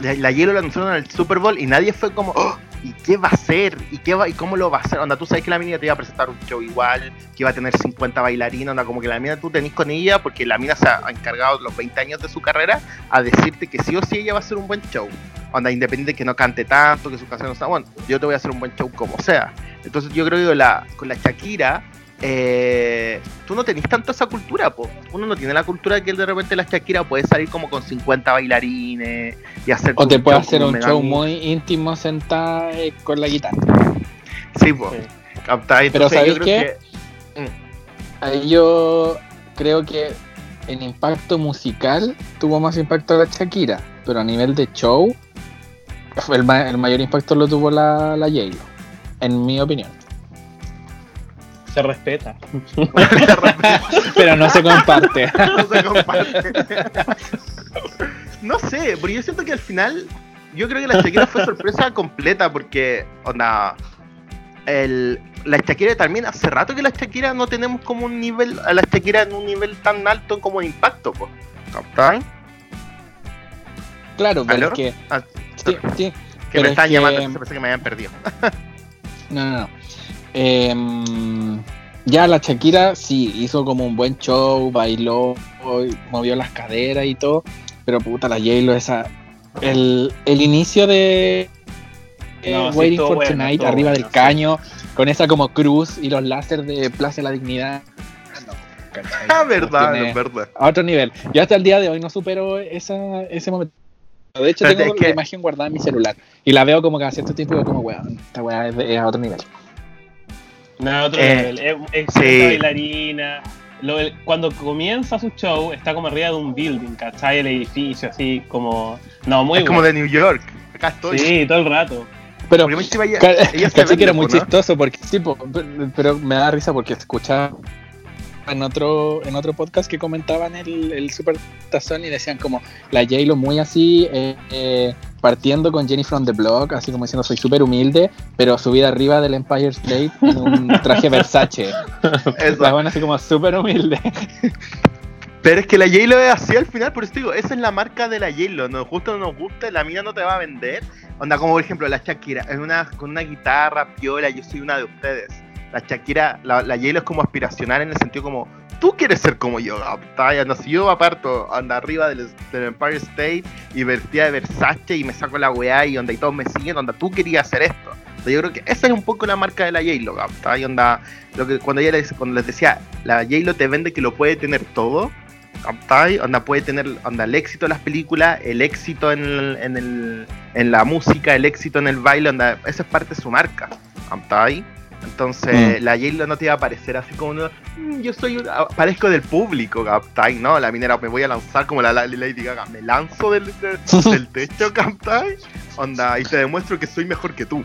la, la J lo anunciaron en el Super Bowl y nadie fue como, oh, ¿y qué va a hacer? ¿Y qué va y cómo lo va a hacer? Onda, tú sabes que la mina te iba a presentar un show igual, que iba a tener 50 bailarinas, onda, como que la mina tú tenés con ella, porque la mina se ha encargado los 20 años de su carrera a decirte que sí o sí ella va a hacer un buen show. Onda, independiente de que no cante tanto, que su canción no está bueno, yo te voy a hacer un buen show como sea. Entonces yo creo que la, con la Shakira eh, tú no tenés tanto esa cultura, po. Uno no tiene la cultura de que de repente la Shakira puede salir como con 50 bailarines y hacer. O te puede hacer un show muy íntimo sentada eh, con la guitarra. Sí, pues. Pero ¿sabéis qué? Mm. Ahí yo creo que en impacto musical tuvo más impacto la Shakira, pero a nivel de show, el, el mayor impacto lo tuvo la, la j en mi opinión. Se respeta. Pero no se comparte. no se comparte. no sé, porque yo siento que al final. Yo creo que la Shakira fue sorpresa completa porque, onda. El, la Shakira también hace rato que la Shakira no tenemos como un nivel. A la Shakira en un nivel tan alto como impacto, pues. ¿Captai? Claro, pero es que. Ah, Sí, sí. que pero me es estaban que- llamando, entonces pensé que me habían perdido. No, no, no. Em, ya la Shakira sí hizo como un buen show, bailó, movió las caderas y todo. Pero puta, la J-Lo, esa. El, el inicio de. eh, No, sí, Waiting estuvo for bueno, Tonight, arriba bueno, del sí. caño, con esa como cruz y los láser de Plaza de la Dignidad. No. Ah, verdad, Tiene- es verdad. a otro nivel. Yo hasta el día de hoy no supero esa, ese momento. De hecho, Pero tengo es que- la imagen guardada en mi celular. Y la veo como cada cierto tiempo y como, weón, esta weá es, de- es a otro nivel. No, otro Eh, nivel. Es, sí. una bailarina. Lo- el- cuando comienza su show, está como arriba de un building, ¿cachai? El edificio, así como. No, muy es como bueno. de New York. Acá estoy. Sí, todo el rato. Pero ella, ella caché que era muy ¿no? chistoso porque sí, pero me da risa porque escuchaba en otro en otro podcast que comentaban el, el Super Tazón y decían como la J-Lo muy así eh, eh, partiendo con Jenny from the Block así como diciendo soy súper humilde pero subida arriba del Empire State en un traje Versace Eso. la buena así como súper humilde Pero es que la J-Lo es así al final, por eso te digo, esa es la marca de la J-Lo. Nos gusta o no nos gusta, la mina no te va a vender. Onda, como por ejemplo la Shakira, es una, con una guitarra piola, yo soy una de ustedes. La Shakira, la, la J-Lo es como aspiracional en el sentido como, tú quieres ser como yo, ¿cachai? Onda, si yo aparto, anda arriba del, Empire State y vestida de Versace y me saco la weá y onda y todos me siguen, onda, tú querías hacer esto. Yo creo que esa es un poco la marca de la J-Lo, ¿cachai? Onda, lo que, cuando, ella les, cuando les decía, la J-Lo te vende que lo puede tener todo, ¿cachai? Onda puede tener onda, el éxito en las películas, el éxito en, el- en, el- en la música, el éxito en el baile, onda, esa es parte de su marca, ¿cachai? Entonces, Mm. la J-Lo no te va a parecer así como uno, "Mm, yo soy, un- ah, parezco del público, ¿cachai? No, la minera me voy a lanzar como la, la Lady Gaga, me lanzo del, de- del techo, ¿cachai? Onda, y te demuestro que soy mejor que tú.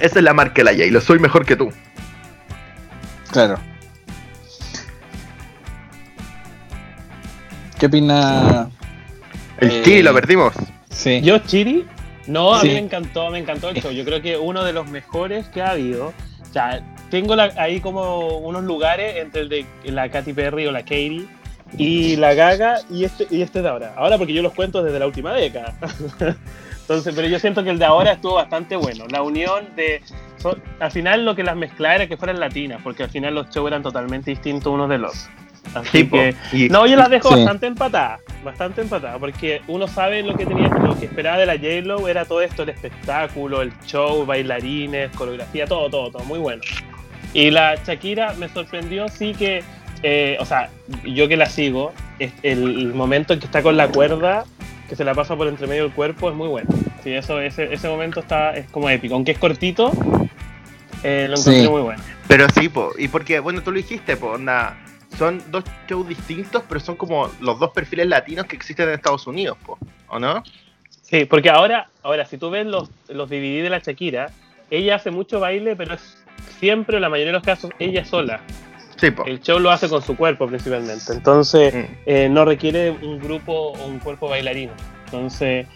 Esa es la marca de la J-Lo, soy mejor que tú. claro ¿qué opina? El Eh, Chiri lo perdimos. Sí. Yo, Chiri, no, a Sí. mí me encantó, me encantó el show. Yo creo que uno de los mejores que ha habido. O sea, tengo la- ahí como unos lugares entre el de la Katy Perry o la Katy y la Gaga y este, y este de ahora. Ahora porque yo los cuento desde la última década. Entonces, pero yo siento que el de ahora estuvo bastante bueno. La unión de... al final lo que las mezclaba era que fueran latinas, porque al final los shows eran totalmente distintos unos de los. Así que Y- no, yo las dejo Sí. bastante empatadas, bastante empatadas, porque uno sabe lo que tenía, lo que esperaba de la J-Lo era todo esto, el espectáculo, el show, bailarines, coreografía, todo, todo, todo, muy bueno. Y la Shakira me sorprendió, sí que, eh, o sea, yo que la sigo, es- el, el momento en que está con la cuerda, que se la pasa por entre medio del cuerpo, es muy bueno. Sí, eso, ese, ese momento está, es como épico, aunque es cortito, eh, lo encontré Sí. muy bueno. Pero sí, po, y porque, bueno, tú lo dijiste, po, onda, son dos shows distintos, pero son como los dos perfiles latinos que existen en Estados Unidos, po, ¿o no? Sí, porque ahora, ahora si tú ves los, los DVD de la Shakira, ella hace mucho baile, pero es siempre, en la mayoría de los casos, ella sola. Sí. El show lo hace con su cuerpo principalmente. Entonces, Mm. eh, no requiere un grupo o un cuerpo bailarino. Entonces,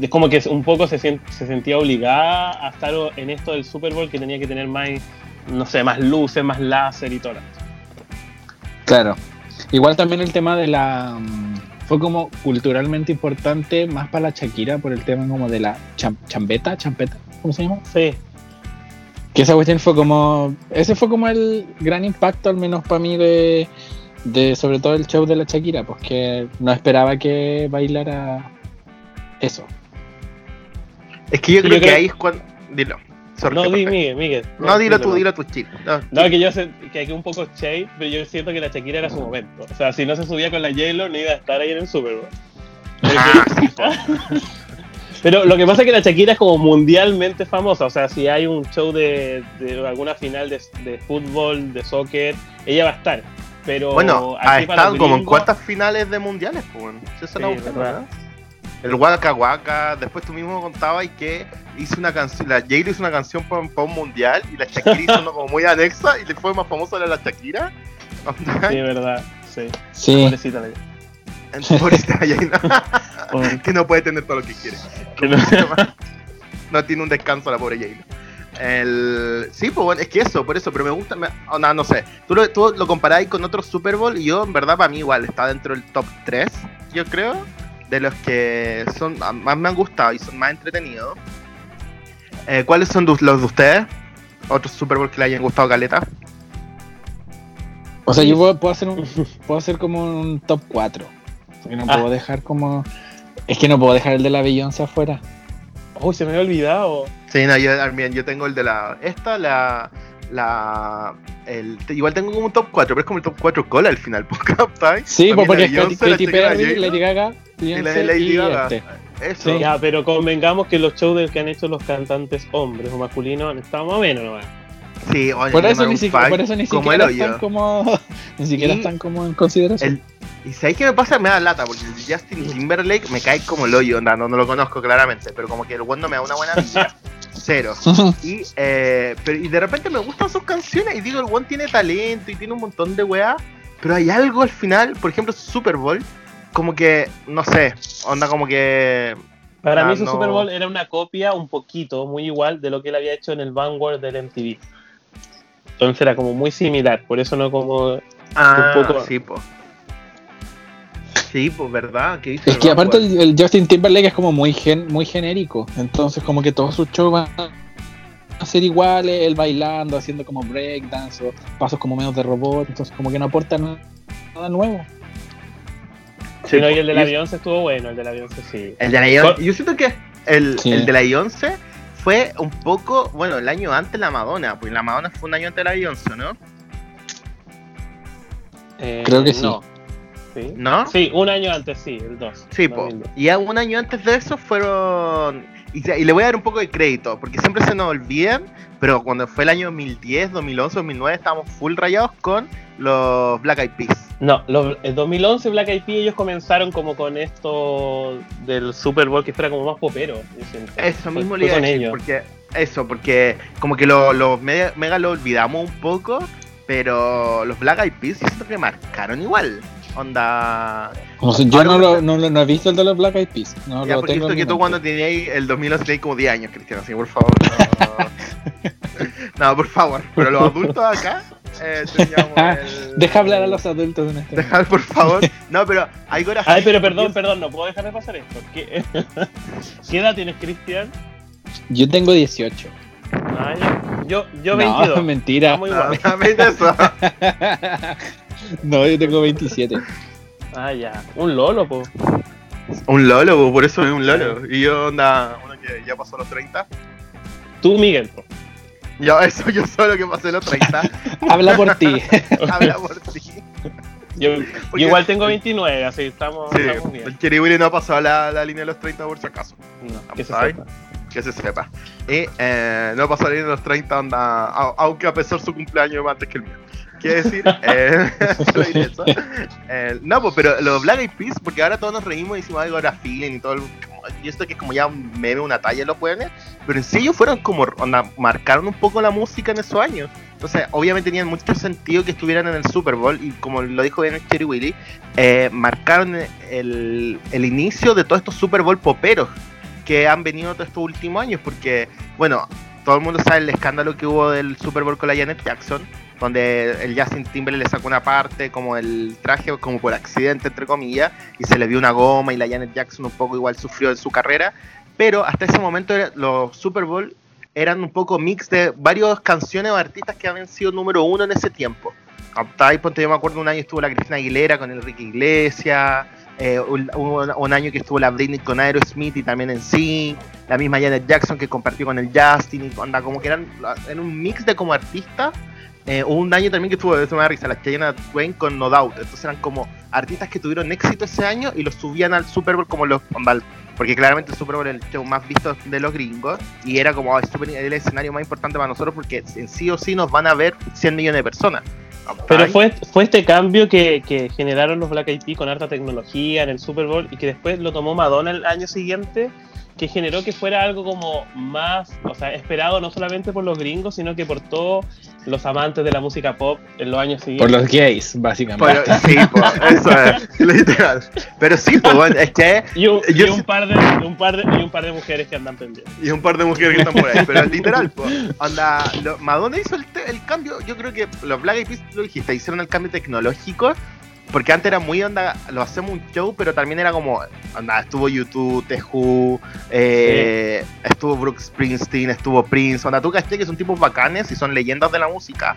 es como que un poco se, se sentía obligada a estar en esto del Super Bowl que tenía que tener más, no sé, más luces, más láser y todo. Claro. Igual también el tema de la. mm, Fue como culturalmente importante más para la Shakira por el tema como de la cham- chambeta, champeta, ¿cómo se llama? Sí, Que esa cuestión fue como. Ese fue como el gran impacto, al menos para mí, de, de. Sobre todo el show de la Shakira, pues que no esperaba que bailara eso. Es que yo creo yo que creo- ahí es cuando... Dilo. Sorry, no, di. Miguel, Miguel. No, dilo tú, dilo tú, chill. No, No, que yo sé que aquí un poco shade, pero yo siento que la Shakira era su momento. O sea, si no se subía con la J-Lo, no iba a estar ahí en el Super Bowl. Ah. Pero lo que pasa es que la Shakira es como mundialmente famosa. O sea, si hay un show de, de alguna final de, de fútbol, de soccer, ella va a estar. Pero Bueno, ha estado como en cuartas finales de mundiales, pues. bueno. Sí, no me gusta, verdad. ¿verdad? El Waka Waka, después tú mismo contabas que hizo una canción, la J-Lo hizo una canción para, para un mundial y la Shakira hizo uno como muy anexa y le fue más famosa la, la Shakira. Sí, verdad. Sí. Sí. Pobrecita la- Pobrecita que no puede tener todo lo que quiere. que no- no tiene un descanso la pobre J-Lo. El... Sí, pues bueno, es que eso, por eso, pero me gusta, me... oh, no, no sé. Tú lo, tú lo comparáis con otro Super Bowl y yo, en verdad, para mí igual está dentro del top 3, yo creo, de los que son más me han gustado y son más entretenidos. Eh, ¿Cuáles son los de ustedes? Otros Super Bowl que le hayan gustado, Caleta. O sea, yo puedo, puedo hacer un, puedo hacer como un top 4. Porque no Ah. puedo dejar como. Es que no puedo dejar el de la Beyoncé afuera. Uy, se me había olvidado. Sí, no, yo también, yo tengo el de la. Esta, la. La. El, igual tengo como un top 4, pero es como el top 4 cola al final, ¿cachai? Sí, pues porque es Katy, Perry, Lady Gaga, y la de Lady y Gaga. este. Eso. Sí. Ya, pero convengamos que los shows del que han hecho los cantantes hombres o masculinos han estado más o menos nomás. Sí, oye, Por eso, ni siquiera, por eso ni como siquiera están como. Ni siquiera Y están como en consideración. El, y sabéis qué me pasa? Me da lata, porque el Justin Timberlake me cae como el hoyo, no, no lo conozco claramente, pero como que el bueno me da una buena vibra. Cero. Y, eh, pero, y de repente me gustan sus canciones y digo, el one tiene talento y tiene un montón de weá, pero hay algo al final, por ejemplo, su Super Bowl, como que, no sé, onda como que... Para Ah, mí su no. Super Bowl era una copia un poquito, muy igual de lo que él había hecho en el Vanguard del MTV. Entonces era como muy similar, por eso no como... Ah, Un poco- sí, po. Sí, pues, ¿verdad? ¿Qué dice Es que aparte el, el Justin Timberlake es como muy gen, muy genérico. Entonces como que todos sus shows van a ser iguales, él bailando, haciendo como breakdance o pasos como medios de robot. Entonces como que no aporta nada, nada nuevo. Sí, no, y el de la Y- Beyoncé estuvo bueno, el de la Beyoncé sí. El de la Beyoncé, yo siento que el, Sí. el de la Beyoncé fue un poco, bueno, el año antes la Madonna, pues la Madonna fue un año antes de la Beyoncé, ¿no? Eh, Creo que no. ¿Sí? ¿No? Sí, un año antes, sí, el 2. Sí, po. Y un año antes de eso fueron. Y, le voy a dar un poco de crédito, porque siempre se nos olvidan, pero cuando fue el año 2010, 2011, 2009, estábamos full rayados con los Black Eyed Peas. No, lo- en 2011 Black Eyed Peas ellos comenzaron como con esto del Super Bowl que fuera como más popero. Eso mismo fue le iba a decir, ellos. porque. Eso, porque como que lo, lo mega, mega lo olvidamos un poco, pero los Black Eyed Peas siento que marcaron igual. Onda. O sea, yo no, lo, no, lo- no he visto el de los Black Eyed Peas. No Ya, lo porque tengo esto que tú cuando tenías el 2011 tenías como 10 años, Cristian, así por favor. No, no por favor. Pero los adultos acá eh, teníamos el... Deja hablar a los adultos en este Deja, por favor. No, pero hay horas. Ay, pero perdón, perdón, no puedo dejar de pasar esto. ¿Qué, ¿Qué edad tienes, Cristian? Yo tengo 18. Ah, ya. Yo, yo no, 22. mentira. Estamos No, igual. también eso. no, yo tengo 27. Ah, ya. Un lolo, po. Un lolo, po, por eso es un lolo. Y yo, onda, uno que ya pasó los 30. Tú, Miguel, po. Yo, eso, yo solo que pasé los 30. Habla por ti. Habla por ti. Yo, Porque- igual tengo 29, así estamos, Sí, estamos bien. el Willy no ha pasado la, la línea de los 30 por si acaso. No, que se sepa. que se sepa. Y eh, no pasó la línea de los 30, onda, aunque a pesar su cumpleaños antes que el mío. Quiere decir, eh. Eh, no, pues, pero los Black Eyed Peas, porque ahora todos nos reímos y decimos algo ahora feeling y todo. el- y esto que es como ya un meme, una talla los jóvenes, pero en sí ellos fueron como, onda, marcaron un poco la música en esos años. Entonces, obviamente tenían mucho sentido que estuvieran en el Super Bowl y como lo dijo bien el Cherry Willy, eh, marcaron el, el inicio de todos estos Super Bowl poperos que han venido todos estos últimos años, porque, bueno, todo el mundo sabe el escándalo que hubo del Super Bowl con la Janet Jackson, donde el Justin Timberlake le sacó una parte, como el traje, como por accidente, entre comillas, y se le dio una goma, y la Janet Jackson un poco igual sufrió en su carrera, pero hasta ese momento los Super Bowl eran un poco mix de varias canciones o artistas que habían sido número uno en ese tiempo. Ahí, ponte, yo me acuerdo un año estuvo la Cristina Aguilera con Enrique Iglesias, eh, un, año que estuvo la Britney con Aerosmith y también en sí, la misma Janet Jackson que compartió con el Justin, y onda, como que eran, en un mix de como artistas. Eh, hubo un año también que estuvo, me da risa, la Cheyenne Twain con No Doubt, entonces eran como artistas que tuvieron éxito ese año y los subían al Super Bowl como los, porque claramente el Super Bowl es el show más visto de los gringos y era como el, el escenario más importante para nosotros porque en sí o sí nos van a ver 100 millones de personas. Pero fue, fue este cambio que, que generaron los Black Eyed Peas con harta tecnología en el Super Bowl y que después lo tomó Madonna el año siguiente, que generó que fuera algo como más, o sea, esperado no solamente por los gringos, sino que por todo los amantes de la música pop en los años siguientes. Por los gays, básicamente. Pero, sí, po, eso es, literal. Pero sí, pues, bueno, es que. Y un, yo y un par de, un, par de, y un par de mujeres que andan pendientes. Y un par de mujeres que están por ahí, pero literal, po. Onda, lo- Madonna hizo el, el cambio, yo creo que los Black Eyed Peas, lo dijiste, hicieron el cambio tecnológico, porque antes era muy onda, lo hacemos un show, pero también era como, onda, estuvo YouTube, Who, eh, estuvo Brooks Springsteen, estuvo Prince, onda, tú caché que son tipos bacanes y son leyendas de la música,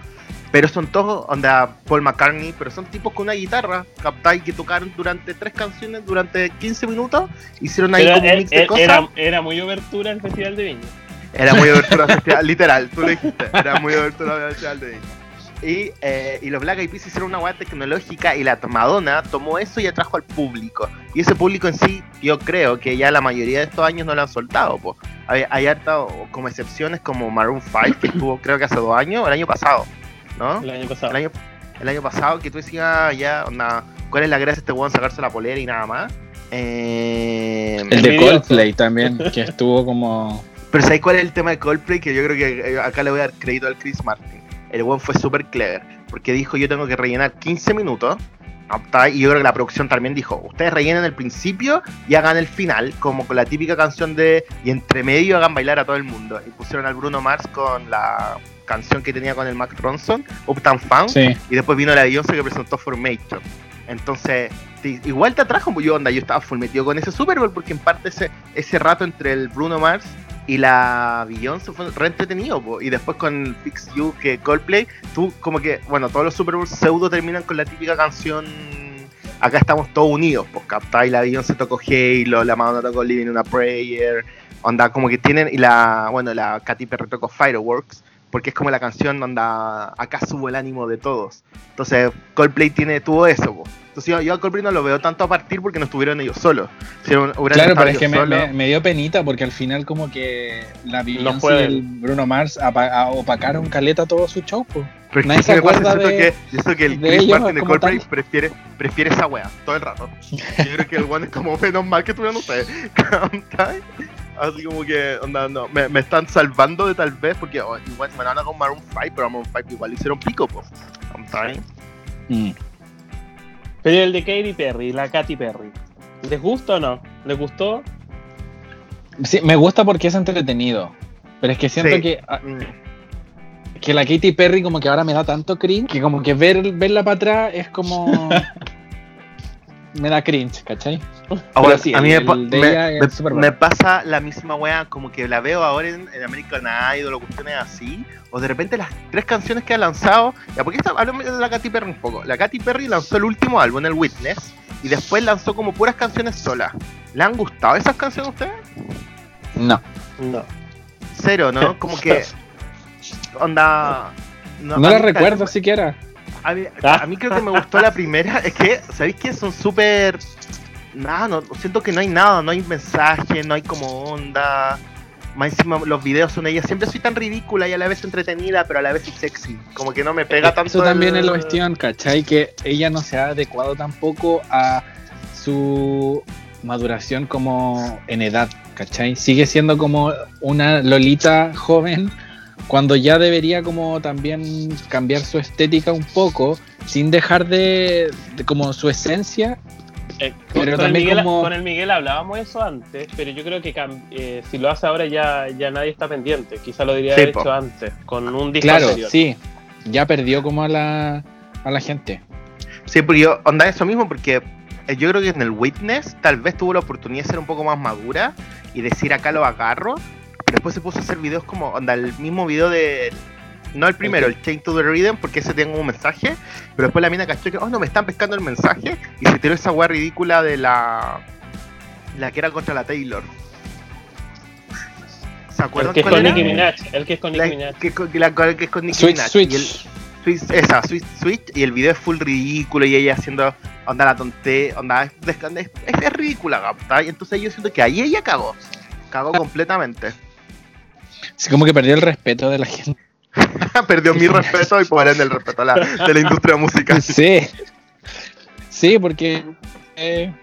pero son todos, onda, Paul McCartney, pero son tipos con una guitarra, captáis, que tocaron durante tres canciones, durante 15 minutos, hicieron ahí Pero como un mix de cosas. era, era muy obertura el Festival de Viña. Era muy festival, literal, tú lo dijiste. Era muy abertura festival de Viña. Y, eh, y los Black Eyed Peas hicieron una hueá tecnológica y la Madonna tomó eso y atrajo al público. Y ese público en sí, yo creo que ya la mayoría de estos años no lo han soltado. Po. Hay, hay harta, como excepciones como Maroon 5, que estuvo creo que hace dos años, o el año pasado, ¿no? El año pasado. El año, el año pasado que tú decías "Ah, ya, onda, ¿cuál es la gracia de este weón sacarse la polera y nada más? Eh, El de. Coldplay también, que estuvo como. Pero ¿sabes cuál es el tema de Coldplay? Que yo creo que eh, acá le voy a dar crédito al Chris Martin. El buen fue súper clever. Porque dijo, yo tengo que rellenar 15 minutos. Y yo creo que la producción también dijo, ustedes rellenen el principio y hagan el final, como con la típica canción de... Y entre medio hagan bailar a todo el mundo. Y pusieron al Bruno Mars con la canción que tenía con el Mac Ronson, Uptown Funk. Sí. Y después vino la Beyoncé que presentó Formation. Entonces, igual te atrajo, pues yo onda, yo estaba full metido con ese Super Bowl porque en parte ese, ese rato entre el Bruno Mars y la Beyoncé fue re entretenido, y después con Fix You, que Coldplay, tú como que, bueno, todos los Super Bowls pseudo terminan con la típica canción Acá estamos todos unidos, pues captáis, la Beyoncé tocó Halo, la Madonna tocó Living in a Prayer, onda, como que tienen, y la, bueno, la Katy Perry tocó Fireworks, porque es como la canción onda, acá subo el ánimo de todos. Entonces, Coldplay tiene, tuvo eso, po. Entonces yo, yo a Coldplay no lo veo tanto a partir porque no estuvieron ellos solos. Si Claro, pero es que me, solos- me- me dio penita porque al final como que la Beyoncé y pueden. el Bruno Mars opacaron caleta todo su show, pues. Pero Nadie es se acuerda de- que, yo siento que el de Chris ellos Martin de Coldplay tal. prefiere, prefiere esa wea todo el rato. Yo creo que el one es como menos mal que tuvieron ustedes. Así como que, onda, no, me, me están salvando de tal vez, porque oh, igual me van a con Maroon 5, pero Maroon 5 igual hicieron pico, pues. Mm. Pero el de Katy Perry, la Katy Perry. ¿Les gusta o no? ¿Les gustó? Sí, me gusta porque es entretenido. Pero es que siento Sí. que, ah, Mm. que la Katy Perry como que ahora me da tanto cringe que como que ver, verla para atrás es como... me da cringe, ¿cachai? Ahora, sí, a mí el- me, el pasa la misma wea, como que la veo ahora en, en American Idol o cuestiones así, o de repente las tres canciones que ha lanzado, ya porque esta, háblame de la Katy Perry un poco. La Katy Perry lanzó el último álbum, el Witness, y después lanzó como puras canciones solas. ¿Le han gustado esas canciones a ustedes? No. No. Cero, ¿no? Como que. Onda. No, a la recuerdo siquiera. A mí, a mí creo que me gustó la primera. Es que, ¿sabéis que son súper. Nada, no, siento que no hay nada, no hay mensaje, no hay como onda. Más encima los videos son ella. Siempre soy tan ridícula y a la vez entretenida, pero a la vez sexy. Como que no me pega tanto. Eso también el- es la cuestión, ¿cachai? Que ella no se ha adecuado tampoco a su maduración como en edad, ¿cachai? Sigue siendo como una Lolita joven cuando ya debería como también cambiar su estética un poco sin dejar de, de como su esencia. Eh, con, Pero con el Miguel, como- con el Miguel hablábamos eso antes, pero yo creo que eh, si lo hace ahora ya, ya nadie está pendiente. Quizá lo debería Sí, haber po. hecho antes, con un disco Claro, anterior. sí, ya perdió como a la, a la gente. Sí, porque yo, onda eso mismo, porque eh, yo creo que en el Witness tal vez tuvo la oportunidad de ser un poco más madura y decir acá lo agarro, pero después se puso a hacer videos como, onda, el mismo video de. No el primero, el Chain to the Rhythm, porque ese tengo un mensaje, pero después la mina cachó que, oh no, me están pescando el mensaje y se tiró esa weá ridícula de la. La que era contra la Taylor. ¿Se El acuerdan que es cuál con era? Nicki Minaj. El que es con Nicki Minaj. que, la que es con Nicki Switch, Minaj. switch. Y el- Switch- esa, Switch, Switch, y el video es full ridículo y ella haciendo onda la tonte, onda es, es, es, es ridícula, ¿captai? Entonces yo siento que ahí ella cagó, cagó completamente. Así como que perdió el respeto de la gente. Perdió mi respeto y por ende el respeto a la, de la industria musical. Sí. Sí, porque eh,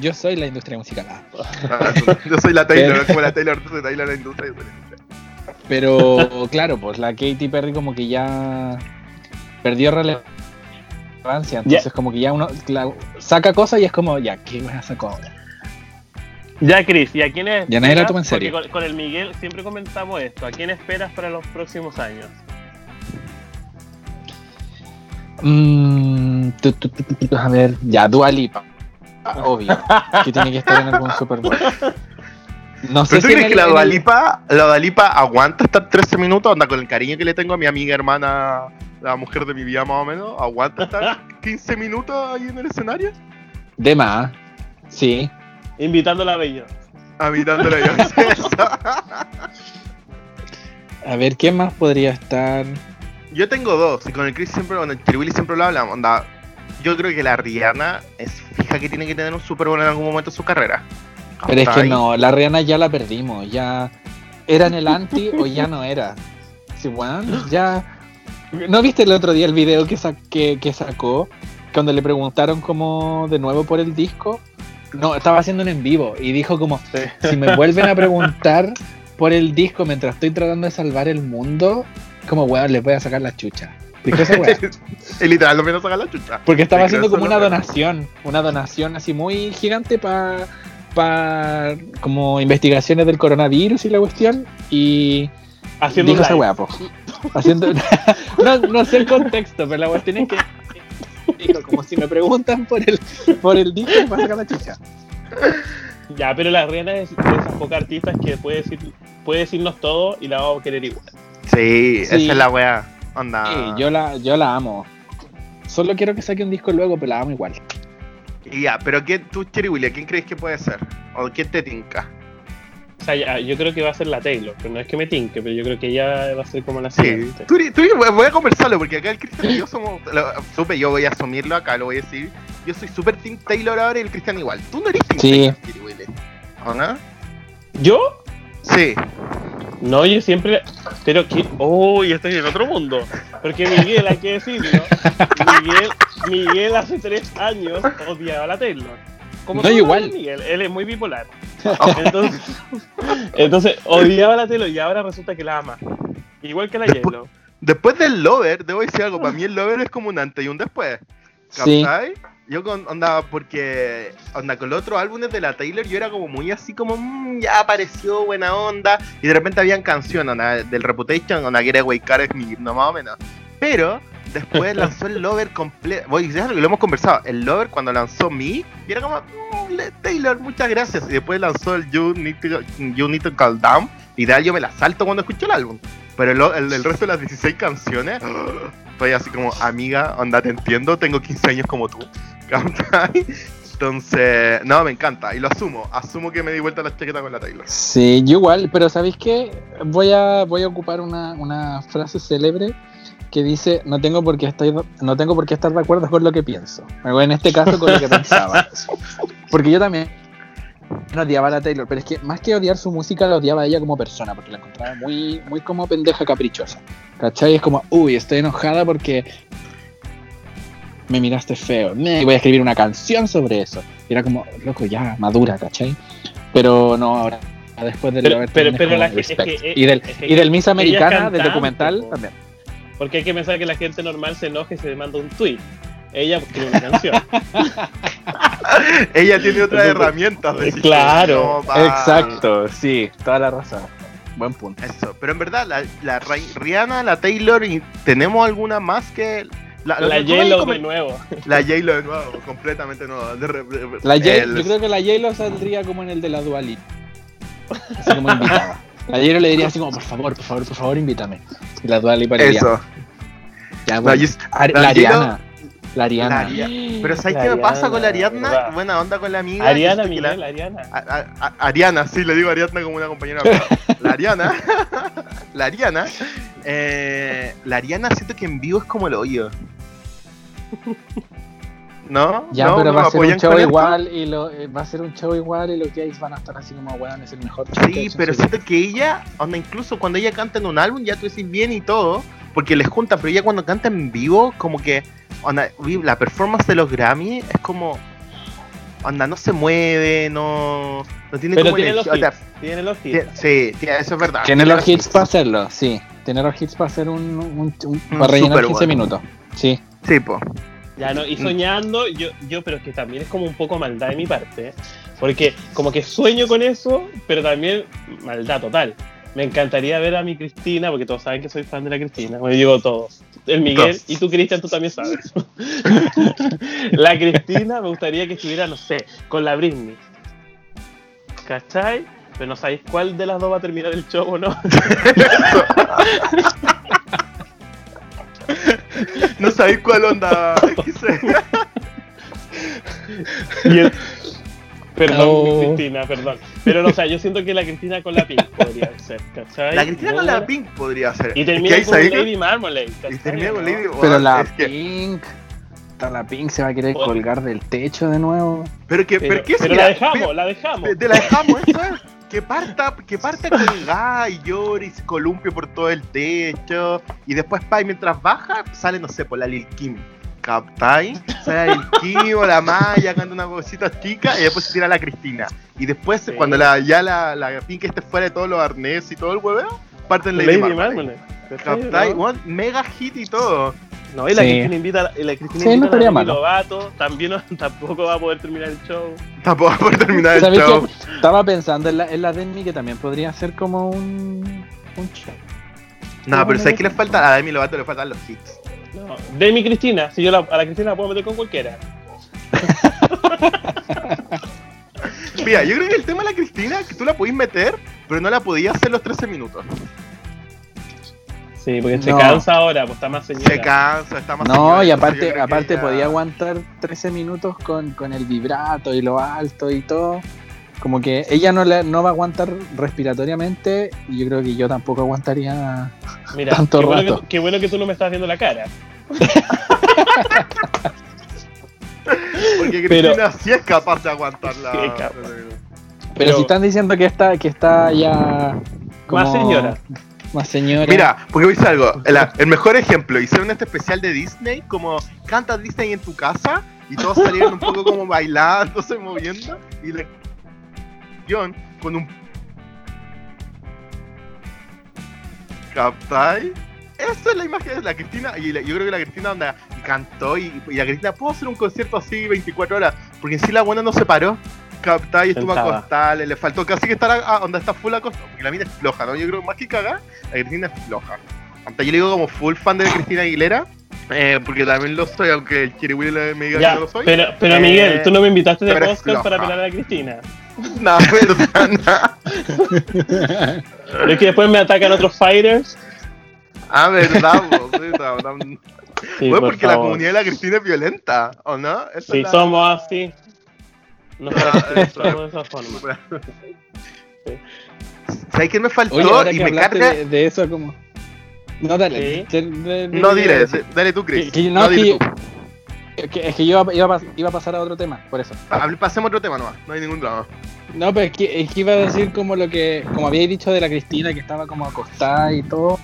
yo soy la industria musical. Ah. Yo soy la Taylor, Pero- como la Taylor, tú soy Taylor la industria. yo soy la industria. Pero claro, pues la Katy Perry como que ya perdió relevancia. Entonces como que ya uno saca cosas y es como, ya, ¿qué me sacó ahora? Ya, Chris, ¿y a quién es? Ya nadie la toma en serio. Con, con, el Miguel siempre comentamos esto. ¿A quién esperas para los próximos años? Mm, tu, tu, tu, a ver, ya, Dualipa. Obvio. que tiene que estar en algún Super Bowl. No sé ¿Pero si crees que la Dualipa, la Dualipa aguanta estar 13 minutos? Anda con el cariño que le tengo a mi amiga hermana, la mujer de mi vida más o menos. ¿Aguanta estar 15 minutos ahí en el escenario? De más, sí. Invitándola a Bello. Invitándola a Bello. a ver, ¿quién más podría estar? Yo tengo dos, y con el Chris siempre, con el Chiribili siempre lo hablamos. Onda, yo creo que la Rihanna es fija que tiene que tener un Super Bowl en algún momento de su carrera. Pero es que no, la Rihanna ya la perdimos, ya era en el anti o ya no era. Sí, bueno, ya. ¿No viste el otro día el video que, que, sacó? Cuando le preguntaron como de nuevo por el disco. No, estaba haciendo un en vivo y dijo como, si me vuelven a preguntar por el disco mientras estoy tratando de salvar el mundo, como weón, les voy a sacar la chucha. Dijo esa weá. y literal, no me a sacar la chucha. Porque estaba haciendo como una donación, una donación así muy gigante para para como investigaciones del coronavirus y la cuestión y haciendo dijo esa weá, po. Haciendo no, no sé el contexto, pero la cuestión es que como si me preguntan por el por el disco me a sacar la chucha. Ya, pero la reina es de esas pocas artistas que puede decir puede decirnos todo y la vamos a querer igual. Sí, esa es la weá. Onda. Sí, yo la, yo la amo. Solo quiero que saque un disco luego, pero la amo igual. Ya, pero ¿quién, tú, Cherry William, quién crees que puede ser? ¿O quién te tinca? O sea, yo creo que va a ser la Taylor, pero no es que me tinque, pero yo creo que ella va a ser como la siguiente. Sí. Tú, voy a conversarlo, porque acá el Cristian y yo somos. supe, yo voy a asumirlo acá, lo voy a decir. Yo soy super Team Taylor ahora y el Cristian igual. Tú no eres Team sí. Taylor. ¿O no? ¿Yo? Sí. No, yo siempre. Pero que. Oh, ya estoy en otro mundo. Porque Miguel, hay que decirlo. Miguel, Miguel hace tres años odiaba a la Taylor. Como no, igual. Miguel, él es muy bipolar. Entonces, entonces, odiaba a la Taylor y ahora resulta que la ama. Igual que la después, Yellow. Después del Lover, debo decir algo. Para mí el Lover es como un antes y un después. ¿Sabes? Sí. Yo con, onda, porque, onda, con los otros álbumes de la Taylor yo era como muy así como, mmm, ya apareció, buena onda, y de repente habían canciones, onda, del Reputation, onda, que Way Car es mi no más o menos. Pero, después lanzó el Lover completo, voy, que lo hemos conversado, el Lover cuando lanzó y era como, mmm, Taylor, muchas gracias, y después lanzó el You Need to, you need to Calm Down, y de ahí yo me la salto cuando escucho el álbum. Pero el, el, resto de las 16 canciones, estoy así como, amiga, onda, te entiendo, tengo 15 años como tú. Entonces, no, me encanta y lo asumo. Asumo que me di vuelta la chaqueta con la Taylor. Sí, yo igual, pero ¿sabéis qué? Voy a, voy a ocupar una, una frase célebre que dice no tengo por qué estar no tengo por qué estar de acuerdo con lo que pienso en este caso con lo que pensaba porque yo también no odiaba a la Taylor pero es que más que odiar su música la odiaba a ella como persona porque la encontraba muy muy como pendeja caprichosa ¿cachai? es como uy estoy enojada porque me miraste feo, me voy a escribir una canción sobre eso. Y era como, loco, ya, madura, ¿cachai? Pero no, ahora, después del pero, pero, pero la es que, y del, y del Miss Americana, del documental, también. Porque hay que pensar que la gente normal se enoje y se manda un tweet. Ella escribe una canción. Ella tiene otras herramientas. De claro, exacto, sí, toda la razón. Buen punto. Eso, pero en verdad, la, la Rihanna, la Taylor, y ¿tenemos alguna más que la, la J-Lo de nuevo. La J-Lo de nuevo, completamente nueva. La Yo creo que la J-Lo saldría como en el de la Duali. Así como invitada. La J-Lo le diría así como, por favor, por favor, por favor, invítame. Y la Duali para Eso. Ya, bueno. la, la, Ariana. La Ariana. Pero ¿sabes qué me pasa con la Ariana? Buena onda con la amiga. Ariana, Miguel, la, Ariana. Ariana, sí, le digo Ariana como una compañera. la Ariana. la Ariana. Eh, la Ariana siento que en vivo es como el hoyo. ¿No? Ya, pero va a ser un show igual y lo, eh, va a ser un show igual y los gays van a estar así como weón, es el mejor Sí, pero siento que ella, onda incluso cuando ella canta en un álbum ya tú decís bien y todo, porque les junta, pero ella cuando canta en vivo, como que onda, la performance de los Grammy es como onda, no se mueve, no, no tiene Pero como tiene los o hits. sea, Tiene los hits. tiene- sí, tiene- eso es verdad. Tiene los hits hits para hacerlo, sí. Tiene los hits para hacer un. un, un- Un para rellenar super 15 bueno. minutos. Sí. Sí, po. Ya no, y soñando, yo, yo, pero es que también es como un poco maldad de mi parte, ¿eh? porque como que sueño con eso, pero también maldad total. Me encantaría ver a mi Cristina, porque todos saben que soy fan de la Cristina, bueno, digo todos. El Miguel, Todos. y tú Cristian, tú también sabes. la Cristina me gustaría que estuviera, no sé, con la Britney. ¿Cachai? Pero no sabéis cuál de las dos va a terminar el show o no. No sabéis cuál onda. Y el- Perdón, Oh. Cristina, perdón. Pero no, o sea, yo siento que la Cristina con la Pink podría ser, ¿cachai? La Cristina con la. Pink podría ser. Y Es que termina ahí con sabéis- Lady Marmalade. Y termina con ¿no? Lady Pero bueno, la es que- Pink. La Pink se va a querer Oye. colgar del techo de nuevo. Pero que, Pero, pero, ¿qué pero mira, la dejamos, la dejamos. Te, te la dejamos, eso es. Que parta, que parta colgada y llora y se columpia por todo el techo. Y después, pa, y mientras baja, sale, no sé, por la Lil Kim. ¿Captai? Sale la Lil Kim o la Maya, canta una cosita chica y después se tira la Cristina. Y después, Sí. cuando la, ya la, la Pink esté fuera de todos los arneses y todo el hueveo, parten Lady, Lady Marmalade. ¿Captai? mega hit y todo. No, y la Sí. Cristina invita, y la Cristina Sí, no invita estaría a. Lovato, también no- tampoco va a poder terminar el show. Tampoco va a poder terminar el ¿Sabéis show. qué? Estaba pensando en la, en la Demi que también podría ser como un. un show. No, pero ¿sabes qué le falta? A Demi Lovato le faltan los hits. No, Demi Cristina, si yo la- a la Cristina la puedo meter con cualquiera. Mira, yo creo que el tema de la Cristina, que tú la podías meter, pero no la podías hacer los 13 minutos. Sí, porque se cansa ahora, pues está más señora. Se cansa, está más No, señora, y aparte, aparte podía aguantar 13 minutos con, con el vibrato y lo alto y todo. Como que ella no, le- no va a aguantar respiratoriamente y yo creo que yo tampoco aguantaría. Mira, tanto qué bueno, rato. que, qué bueno que tú no me estás viendo la cara. Porque Pero- Cristina sí es capaz de aguantarla. Sí, capaz. Pero, Pero- si están diciendo que está, que está ya. como- Más señora. Más señora. Mira, porque decir algo. El, mejor ejemplo, hicieron este especial de Disney, como canta Disney en tu casa, y todos salieron un poco como bailándose, moviendo, y la John con un ¿Captai? Esa es la imagen de la Cristina, y yo creo que la Cristina anda y cantó, y, y la Cristina, ¿puedo hacer un concierto así 24 horas? Porque en sí la buena no se paró. Captai, estuvo Sentada. acostada, le, faltó casi que estar a, a- donde está full acostada, porque la mina es floja, ¿no? Yo creo más que cagar, la Cristina es floja. Hasta yo le digo como full fan de Cristina Aguilera, eh, porque también lo soy, aunque el Chiri me diga Ya, que no lo soy. pero, pero Eh, Miguel, tú no me invitaste de podcast para pelar a Cristina. No, verdad, no. Pero es que después me atacan otros fighters. Ah, verdad, vos, sí, no, no. Sí, Bueno, por porque la comunidad de la Cristina es violenta, ¿o no? Esa Sí, la- somos así. Nos Ah, caracterizamos de esa forma. ¿Sabes qué me faltó? Oye, ahora y que me carga. de, de eso, como. No, dale. Sí. de- de- de- No de- dile, dale tú, Chris. Que- que- no, no, dile que- tú. Es que, es que yo iba, iba iba a pasar a otro tema, por eso. Hable- Pasemos a otro tema nomás, no hay ningún drama. No, pero es que, es que iba a decir como lo que, como habíais dicho de la Cristina que estaba como acostada y todo.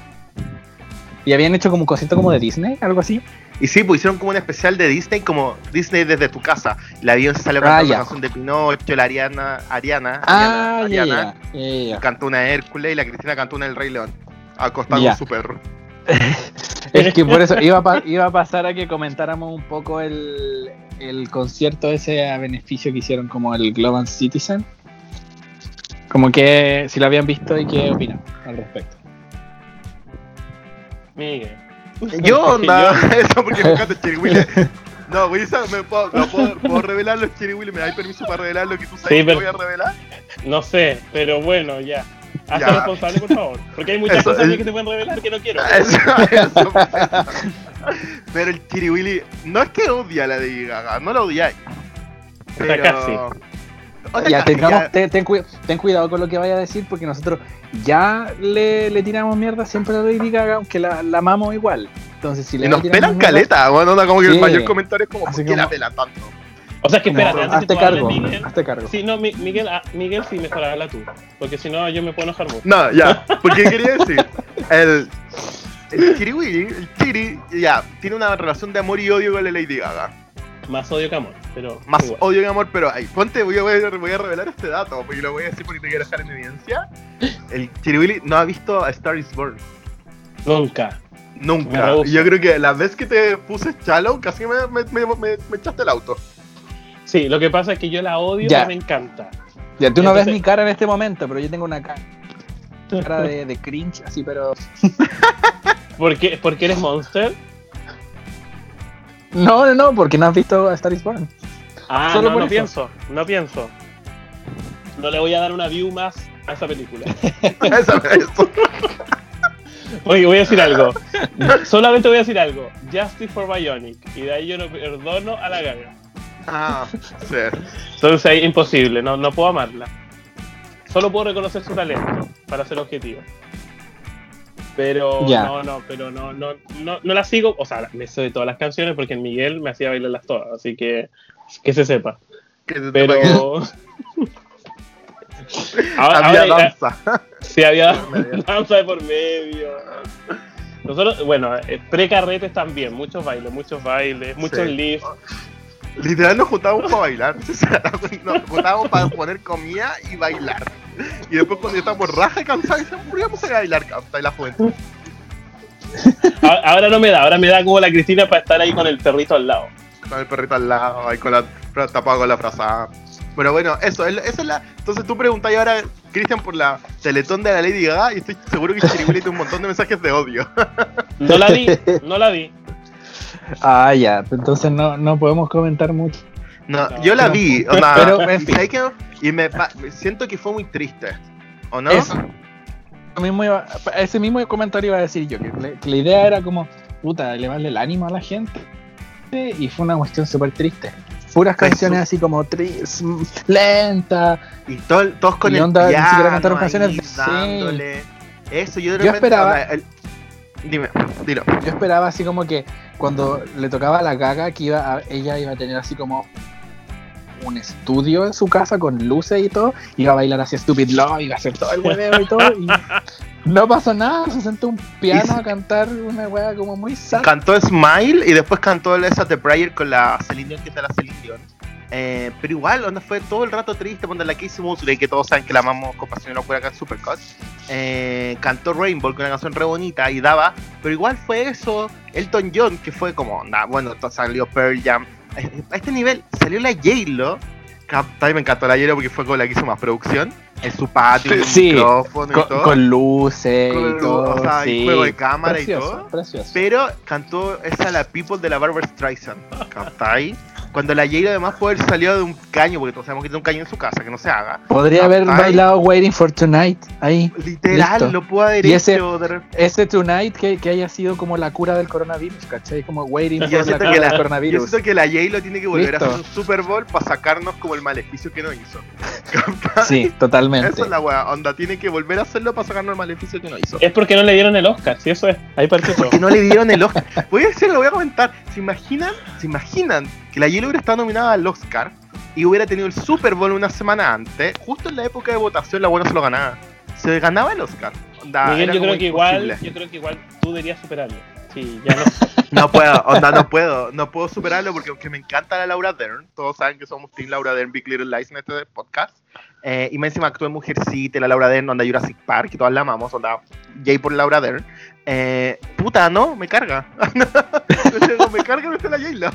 Y habían hecho como un concierto como de Disney, algo así. Y sí, pues hicieron como un especial de Disney, como Disney desde tu casa. La Beyoncé salió Ah, cantando ya. la canción de Pinocho, la Ariana, Ariana, Ah, Ariana, cantó una Hércules y la Cristina cantó una del Rey León. Acostada Ya. con su perro. Es que por eso iba a, pa- iba a pasar a que comentáramos un poco el, el concierto ese a beneficio que hicieron como el Global Citizen. Como que si lo habían visto y qué opinan al respecto. Miguel. Yo, onda, eso porque me encanta el Cherry Willy. No, voy a, me puedo, no puedo, puedo revelar los Cherry ¿me dais permiso para revelar lo que tú sabes Sí, que pero- voy a revelar? No sé, pero bueno, ya. Hazte Ya. responsable, por favor. Porque hay muchas Eso, cosas aquí que se pueden revelar que no quiero. Eso, eso. Pero el Chiri Willy no es que odia a la de Gaga, no la odiáis. Pero... casi. O sea, Ya, tengamos- ya. ten, ten ten cuidado con lo que vaya a decir porque nosotros ya le, le tiramos mierda siempre a Lady Gaga, aunque la, la amamos igual. Entonces, si le Y nos pelan mierda- caleta, bueno, onda, como que el mayor comentario es como, Así ¿por qué la como- pelan tanto? O sea, es que No, espérate, antes hazte cargo, Miguel. hazte cargo. Sí, no, Mi- Miguel, ah, Miguel sí, mejor habla tú. Porque si no, yo me puedo enojar mucho. No, ya, porque quería decir, el, el Chiri Willy, el Chiri, ya, tiene una relación de amor y odio con la Lady Gaga. Más odio que amor. pero. Más igual. odio que amor, pero ay, ponte, voy a, voy a- voy a revelar este dato, porque lo voy a decir porque te quiero dejar en evidencia. El Chiribilly no ha visto a Star is Born. Nunca. Nunca. Y yo creo que la vez que te puse Shallow, casi me, me, me, me- me echaste el auto. Sí, lo que pasa es que yo la odio, pero me encanta. Ya tú no ves mi cara en este momento, pero yo tengo una ca- cara de, de cringe, así, pero. ¿Por qué, porque eres monster? No, no, no, porque no has visto a Star is Born. Ah, Solo no, por no eso. pienso, no pienso. No le voy a dar una view más a esa película. Eso. Oye, voy a decir algo. Solamente voy a decir algo. Justice for Bionic. Y de ahí yo no perdono a la gaga. Ah, sí. Entonces ahí imposible, no, no puedo amarla. Solo puedo reconocer su talento para ser objetivo. Pero no, no, pero no, no, no, no la sigo. O sea, me sé de todas las canciones porque en Miguel me hacía bailarlas todas, así que que se sepa. Que te- Pero. ahora, Había ahora danza. Sí, había danza de por medio. Nosotros, bueno, eh, pre-carretes también, muchos bailes, muchos bailes, muchos Sí. lifts. Literal nos juntábamos para bailar. Nos juntábamos para poner comida y bailar. Y después cuando ya estábamos raja y cansados, decíamos, podríamos ir a bailar, hasta la juventud. Ahora no me da, ahora me da como la Cristina para estar ahí con el perrito al lado. Con el perrito al lado, ahí con la tapado con la frazada. Pero bueno, eso, es- esa es la. Entonces tú preguntas ahora, Cristian, por la teletón de la Lady Gaga y estoy seguro que tiene un montón de mensajes de odio. No la vi, no la vi. Ah, ya, entonces no, no podemos comentar mucho. No, No, yo la pero- vi, pero, en y me, siento que fue muy triste. ¿O no? Eso. Mismo iba- ese mismo comentario iba a decir yo, que, le- que la idea era como, puta, elevarle el ánimo a la gente. Y fue una cuestión súper triste. Puras Eso. canciones así como tris, lenta. Y tol- todos con Y el onda, ni piano siquiera cantaron ahí canciones de- sí. dándole. Eso, yo de Yo repente, esperaba- onda, el- Dime, dilo. Yo esperaba así como que cuando le tocaba la gaga que iba a- ella iba a tener así como un estudio en su casa con luces y todo, iba a bailar así Stupid Love, iba a hacer todo el hueveo y todo, y no pasó nada, se sentó un piano a cantar una wea como muy sad. Cantó Smile y después cantó esa The Prayer con la Celine Dion, que es de la Celine Dion. Eh, pero igual, onda fue todo el rato triste cuando la Casey Musgrave, que todos saben que la amamos con pasión y locura acá en. Eh, cantó Rainbow, que una canción re bonita y daba, pero igual fue eso. Elton John, que fue como, onda, bueno, salió Pearl Jam. A este nivel salió la J-Lo. También me encantó la J-Lo porque fue con la que hizo más producción. En su patio, con Sí, micrófono y Con, todo. con luces Con y todo. o sea, y juego de cámara y todo. Precioso. Pero cantó esa la People de la Barbara Streisand. ¿Captai? Cuando la J-Lo además puede haber salido de un caño, porque todos sabemos que tiene un caño en su casa, que no se haga. Podría haber bailado Waiting for Tonight ahí. Literal, Listo. lo pudo haber Y ese- hecho. de re- Ese Tonight que, que haya sido como la cura del coronavirus, ¿cachai? Como Waiting Yo for la cura que la- del Yo coronavirus. siento que la J-Lo tiene que volver a hacer un Super Bowl para sacarnos como el maleficio que no hizo. Sí, totalmente. Esa es la wea, onda, tiene que volver a hacerlo para sacarnos el maleficio que no hizo. Es porque no le dieron el Oscar, si eso es. Ahí partió todo. que no le dieron el Oscar. Voy a decir, lo voy a comentar. ¿Se imaginan? ¿Se imaginan que la J-Lo hubiera estado nominada al Oscar y hubiera tenido el Super Bowl una semana antes? Justo en la época de votación, la buena se lo ganaba. Se ganaba el Oscar. Miguel, yo creo que igual, yo creo que igual tú deberías superarlo. Sí, ya no. No puedo, onda, no puedo. No puedo superarlo porque aunque me encanta la Laura Dern, todos saben que somos Team Laura Dern, Big Little Lies en este podcast. Eh, y más encima actuó en Mujercita, la Laura Dern, onda Jurassic Park, y todas la amamos, onda Jay por Laura Dern. Eh, puta, no, me carga. Me carga no está la J-Lo.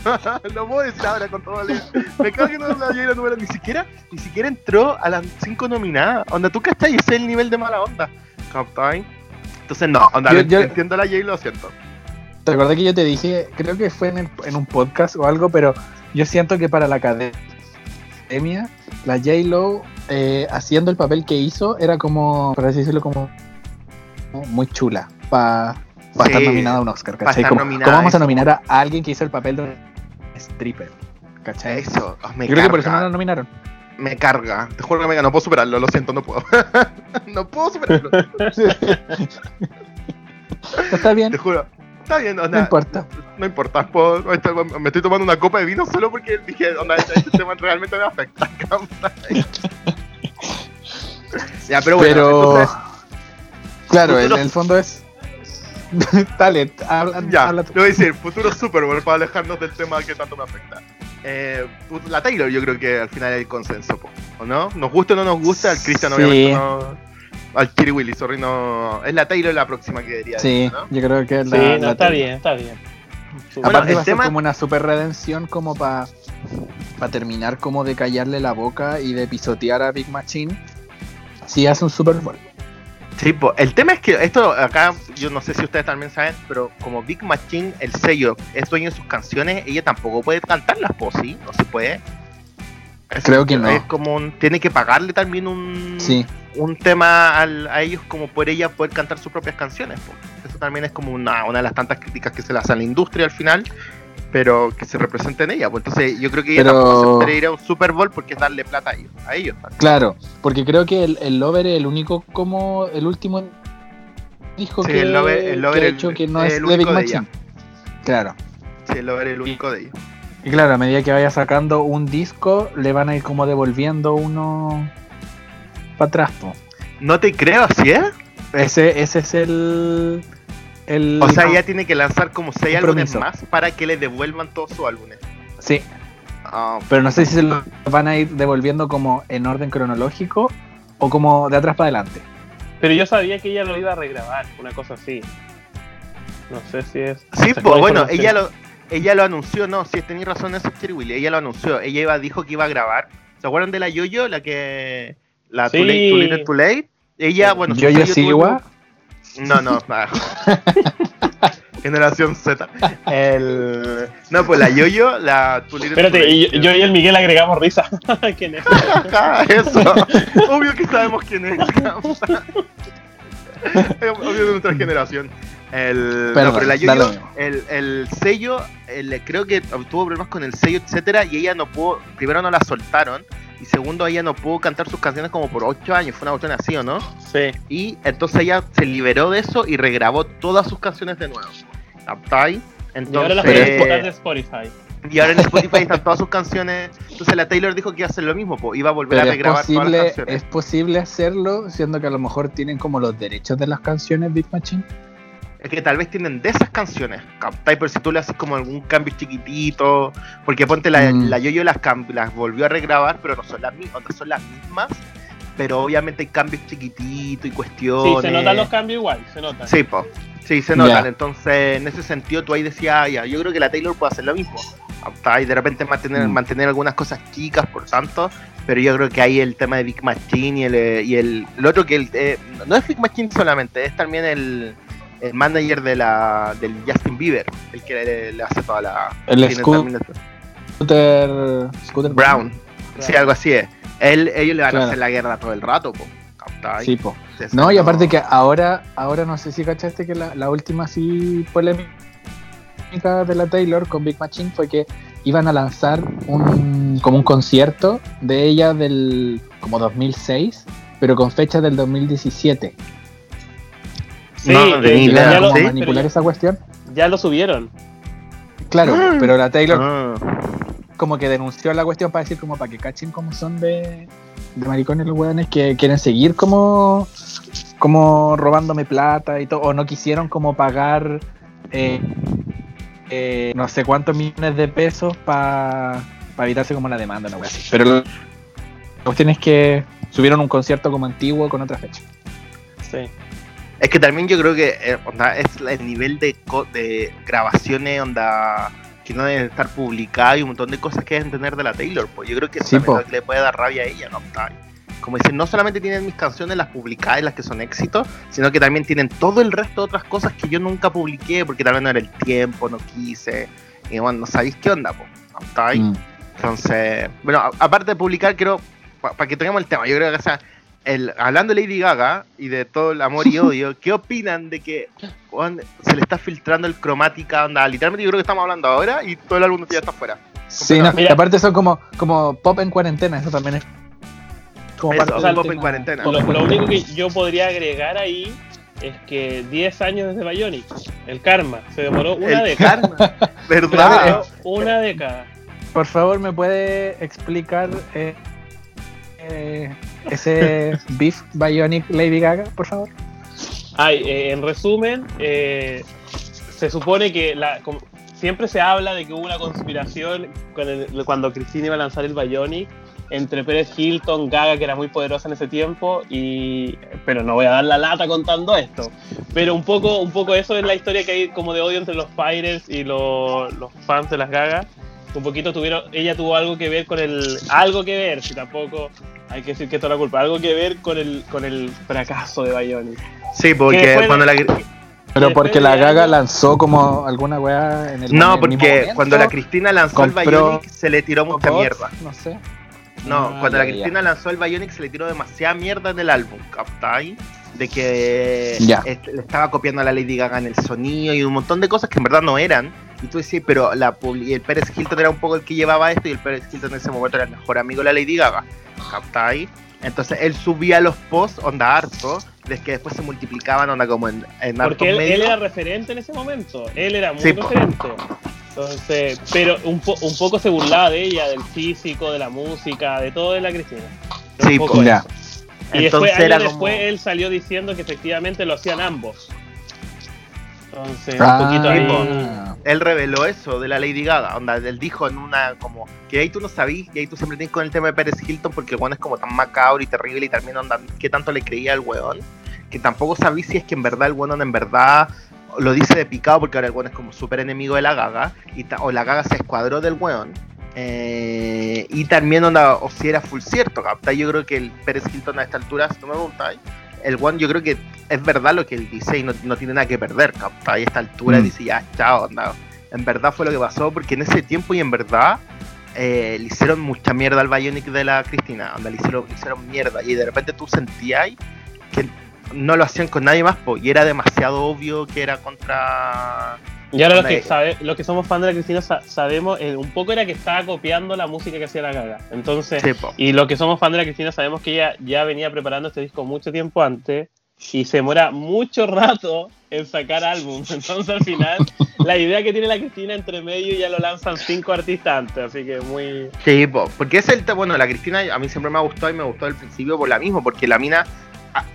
Lo puedo decir ahora con todo el... Me carga no la J-Lo número, ni siquiera, ni siquiera entró a las 5 nominadas. Onda, tú que estás ese es el nivel de mala onda. ¿Captain? Entonces no, onda, Yo- yo- entiendo a la J-Lo, lo siento. ¿Te acuerdas que yo te dije, creo que fue en, el- en un podcast o algo, pero yo siento que para la academia, la J-Lo eh, haciendo el papel que hizo era como, por así decirlo, como muy chula para Sí, estar nominada a un Oscar, ¿cachai? nominada ¿Cómo vamos a nominar a alguien que hizo el papel de un stripper? ¿Cachai? Eso, oh, me Yo creo que por eso no carga. la nominaron. Me carga. Te juro que me no puedo superarlo, lo siento, no puedo. no puedo superarlo. Está bien, Te juro. Está bien, onda, no importa. No importa, puedo- me estoy tomando una copa de vino solo porque dije, onda, este, tema realmente me afecta. ya, pero bueno, Pero, entonces, claro, en el fondo es. Dale, habla, ya, habla tú. voy a decir, futuro Super Bowl para alejarnos del tema que tanto me afecta. eh, la Taylor yo creo que al final hay consenso, po, ¿o no? Nos gusta o no nos gusta, al Christian Sí. obviamente no... Al Kiri Willy, sorry, no... Es la Taylor la próxima que diría. Sí, ¿no? yo creo que es Sí, la, no, la está Taylor. bien, está bien. Bueno, Aparte el va a ser como una super redención como para terminar como de callarle la boca y de pisotear a Big Machine. Si hace un Super Bowl. Sí, po. el tema es que esto acá, yo no sé si ustedes también saben, pero como Big Machine, el sello, es dueño de sus canciones, ella tampoco puede cantarlas, po, ¿sí? No se puede. Es- Creo que no. Es como un- tiene que pagarle también un, Sí, un tema al- a ellos como por ella poder cantar sus propias canciones. po. Eso también es como una, una de las tantas críticas que se le hacen a la industria al final, pero que se representa en ella. Pues entonces yo creo que ella Pero- tampoco aceptaría ir a un Super Bowl porque es darle plata a ellos. A ellos claro. Porque creo que el, el Lover es el único como el último disco Sí, que, el Lover- el que ha el- hecho que no es de Big Machine. Claro. Sí, el Lover es el único de ellos. Y claro, a medida que vaya sacando un disco, le van a ir como devolviendo uno para atrás. po. No te creo, ¿sí es? Ese, ese es el. El O sea, ella tiene que lanzar como seis álbumes Compromiso. más para que le devuelvan todos sus álbumes. Sí, Ah, pero no sé si se lo van a ir devolviendo como en orden cronológico o como de atrás para adelante. Pero yo sabía que ella lo iba a regrabar, una cosa así. No sé si es. sí, pues bueno, ella lo, ella lo anunció, no, si tenéis razón, eso es Cherry Willy, ella lo anunció, ella iba, dijo que iba a grabar. ¿Se acuerdan de la Yoyo? La que. La Sí. Too Late, Too Late. Ella, bueno, su Yo No, no. Generación Z. El... No, pues la Yoyo, la Too Espérate, y yo, yo y el Miguel agregamos risa. ¿Quién es? Eso. Obvio que sabemos quién es. Obvio de nuestra generación. El, Perdón, no, pero la Yoyo, el, el sello, el- creo que tuvo problemas con el sello, etcétera, y ella no pudo, primero no la soltaron, y segundo ella no pudo cantar sus canciones como por 8 años, fue una cuestión así, ¿o no? Sí. Y entonces ella se liberó de eso y regrabó todas sus canciones de nuevo. ¿Captai? Y ahora las puedes de Spotify. y ahora en Spotify están todas sus canciones. Entonces la Taylor dijo que iba a hacer lo mismo, po, iba a volver Pero a es regrabar todas las posible, canciones. es posible hacerlo, siendo que a lo mejor tienen como los derechos de las canciones Big Machine. Es que tal vez tienen de esas canciones, ¿captai? Pero si tú le haces como algún cambio chiquitito, porque ponte la, Mm. la Yoyo las, las volvió a regrabar, pero no son las mismas, no son las mismas, pero obviamente hay cambios chiquititos y Sí, cuestiones. se notan los cambios igual, se notan. Sí, po. Sí, se notan. Entonces, en ese sentido, tú ahí decías, ah, ya, yo creo que la Taylor puede hacer lo mismo. ¿captai? Y de repente mantener, Mm. mantener algunas cosas chicas, por tanto. Pero yo creo que ahí el tema de Big Machine y el, eh, y el, el otro que el, eh, no es Big Machine solamente, es también el, el manager de la, del Justin Bieber, el que le, le hace toda la. El Scooter, Scooter Brown. Sí, algo así es. Él, ellos le van Claro. a hacer la guerra todo el rato, po. Sí, po. Entonces, No, y aparte que ahora, ahora no sé si cachaste que la, la última sí polémica de la Taylor con Big Machine fue que iban a lanzar un como un concierto de ella del como 2006, pero con fecha del 2017. Sí, No, idea, ya, lo, manipular esa cuestión. ya, lo subieron. Claro, Ah. pero la Taylor Ah. como que denunció la cuestión para decir como para que cachen como son de, de maricones los weones que quieren seguir como como robándome plata y todo o no quisieron como pagar eh, eh, no sé cuántos millones de pesos para evitarse como la demanda una wea así pero lo- la cuestión es que subieron un concierto como antiguo con otra fecha Sí. Es que también yo creo que eh, onda, es el nivel de, co- de grabaciones onda que no deben estar publicadas y un montón de cosas que deben tener de la Taylor. Pues yo creo que eso Sí, también po. es lo que le puede dar rabia a ella, ¿no? Está- Como dicen, no solamente tienen mis canciones las publicadas y las que son éxitos, sino que también tienen todo el resto de otras cosas que yo nunca publiqué porque tal vez no era el tiempo, no quise. Y bueno, no sabéis qué onda, pues. ¿no? Está ahí. Mm. Entonces, bueno, aparte de publicar, creo, para que tengamos el tema, yo creo que o sea, el, hablando de Lady Gaga y de todo el amor y odio, ¿qué opinan de que se le está filtrando el cromática? Onda, literalmente yo creo que estamos hablando ahora y todo el álbum ya está afuera. sí no, Mira. y aparte son como como pop en cuarentena eso también es como Eso, parte o sea, del pop en cuarentena. Lo, lo único que yo podría agregar ahí es que 10 años desde Bionic, el karma, se demoró una el década. karma, ¿verdad? Una década. Por favor, ¿me puede explicar eh, eh, ese Beef Bionic Lady Gaga, por favor? Ay, eh, en resumen, eh, se supone que siempre se habla de que hubo una conspiración cuando Cristina iba a lanzar el Bionic entre Pérez Hilton, Gaga, que era muy poderosa en ese tiempo, y pero no voy a dar la lata contando esto. Pero un poco, un poco eso es la historia que hay como de odio entre los Pirates y los fans de las Gagas. Un poquito tuvieron, ella tuvo algo que ver con el, algo que ver, si tampoco hay que decir que toda la culpa, algo que ver con el, con el fracaso de Bionic. Sí, Que porque cuando la. Pero porque la Gaga lanzó como alguna weá en el No, porque momento, cuando la Cristina lanzó el Bionic se le tiró mucha bots, mierda. No sé. No, Ah, cuando ya, la ya. Cristina lanzó el Bionic se le tiró demasiada mierda en el álbum, ¿captai? De que Ya. este, le estaba copiando a la Lady Gaga en el sonido y un montón de cosas que en verdad no eran. Y tú decís, pero la y el Pérez Hilton era un poco el que llevaba esto y el Pérez Hilton en ese momento era el mejor amigo de la Lady Gaga, ¿captai? Entonces él subía los posts, onda harto, de que después se multiplicaban, onda como en, en Porque él, él era referente en ese momento, él era muy Sí, referente. Entonces, pero un, po- un poco se burlaba de ella, del físico, de la música, de todo de la Cristina. Un Sí, po. Ya. Y después, era como... después él salió diciendo que efectivamente lo hacían ambos. Entonces, Ah, un poquito ahí. Él reveló eso de la Lady Gaga, onda, él dijo en una como que ahí tú no sabís, y ahí tú siempre tienes con el tema de Pérez Hilton porque el weón es como tan macabro y terrible y también onda, qué tanto le creía al weón, que tampoco sabís si es que en verdad el weón en verdad lo dice de picado porque ahora el weón es como súper enemigo de la Gaga, y o la Gaga se escuadró del weón. eh, y también onda, o si era full cierto, ¿captai? Yo creo que Pérez Hilton a esta altura, si no me preguntáis, el one yo creo que es verdad lo que él dice y no, no tiene nada que perder, ¿captai? A esta altura Mm. dice ya, chao, onda. En verdad fue lo que pasó, porque en ese tiempo y en verdad eh, le hicieron mucha mierda al Bionic de la Cristina, onda, le hicieron, le hicieron mierda y de repente tú sentías que no lo hacían con nadie más, po, y era demasiado obvio que era contra... Y ahora los que, sabe, los que somos fans de la Cristina sa- sabemos, eh, un poco era que estaba copiando la música que hacía la Gaga. Entonces, Sí. Y los que somos fan de la Cristina sabemos que ella ya venía preparando este disco mucho tiempo antes y se demora mucho rato en sacar álbum. Entonces al final la idea que tiene la Cristina entre medio ya lo lanzan cinco artistas antes, así que muy... Sí, po, porque es el bueno, la Cristina a mí siempre me ha gustado y me gustó al principio por la misma, porque la mina,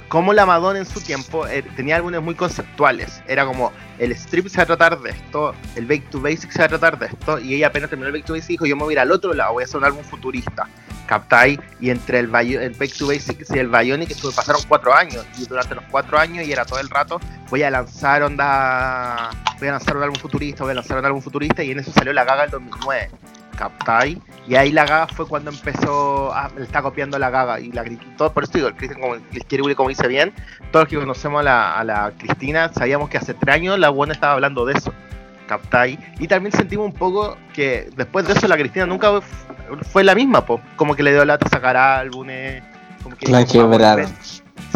como la Madonna en su tiempo, eh, tenía álbumes muy conceptuales. Era como, el strip se va a tratar de esto, el Back to Basics se va a tratar de esto, y ella apenas terminó el Back to Basics dijo, yo me voy a ir al otro lado, voy a hacer un álbum futurista. ¿Captai? Y entre el, el Back to Basics y el Bionic estuve, pasaron cuatro años, y durante los cuatro años, y era todo el rato, voy a lanzar onda, voy a lanzar un álbum futurista, voy a lanzar un álbum futurista, y en eso salió la Gaga el 2009. ¿Captai? Y ahí la Gaga fue cuando empezó, ah, le está copiando la Gaga y la todo, por eso digo, el Cristian como el como dice bien, todos los que conocemos a la, a la Cristina sabíamos que hace tres años la buena estaba hablando de eso. ¿Captai? Y también sentimos un poco que después de eso la Cristina nunca fue- fue la misma, po. como que le dio lata sacar álbumes. Como que La quebraron.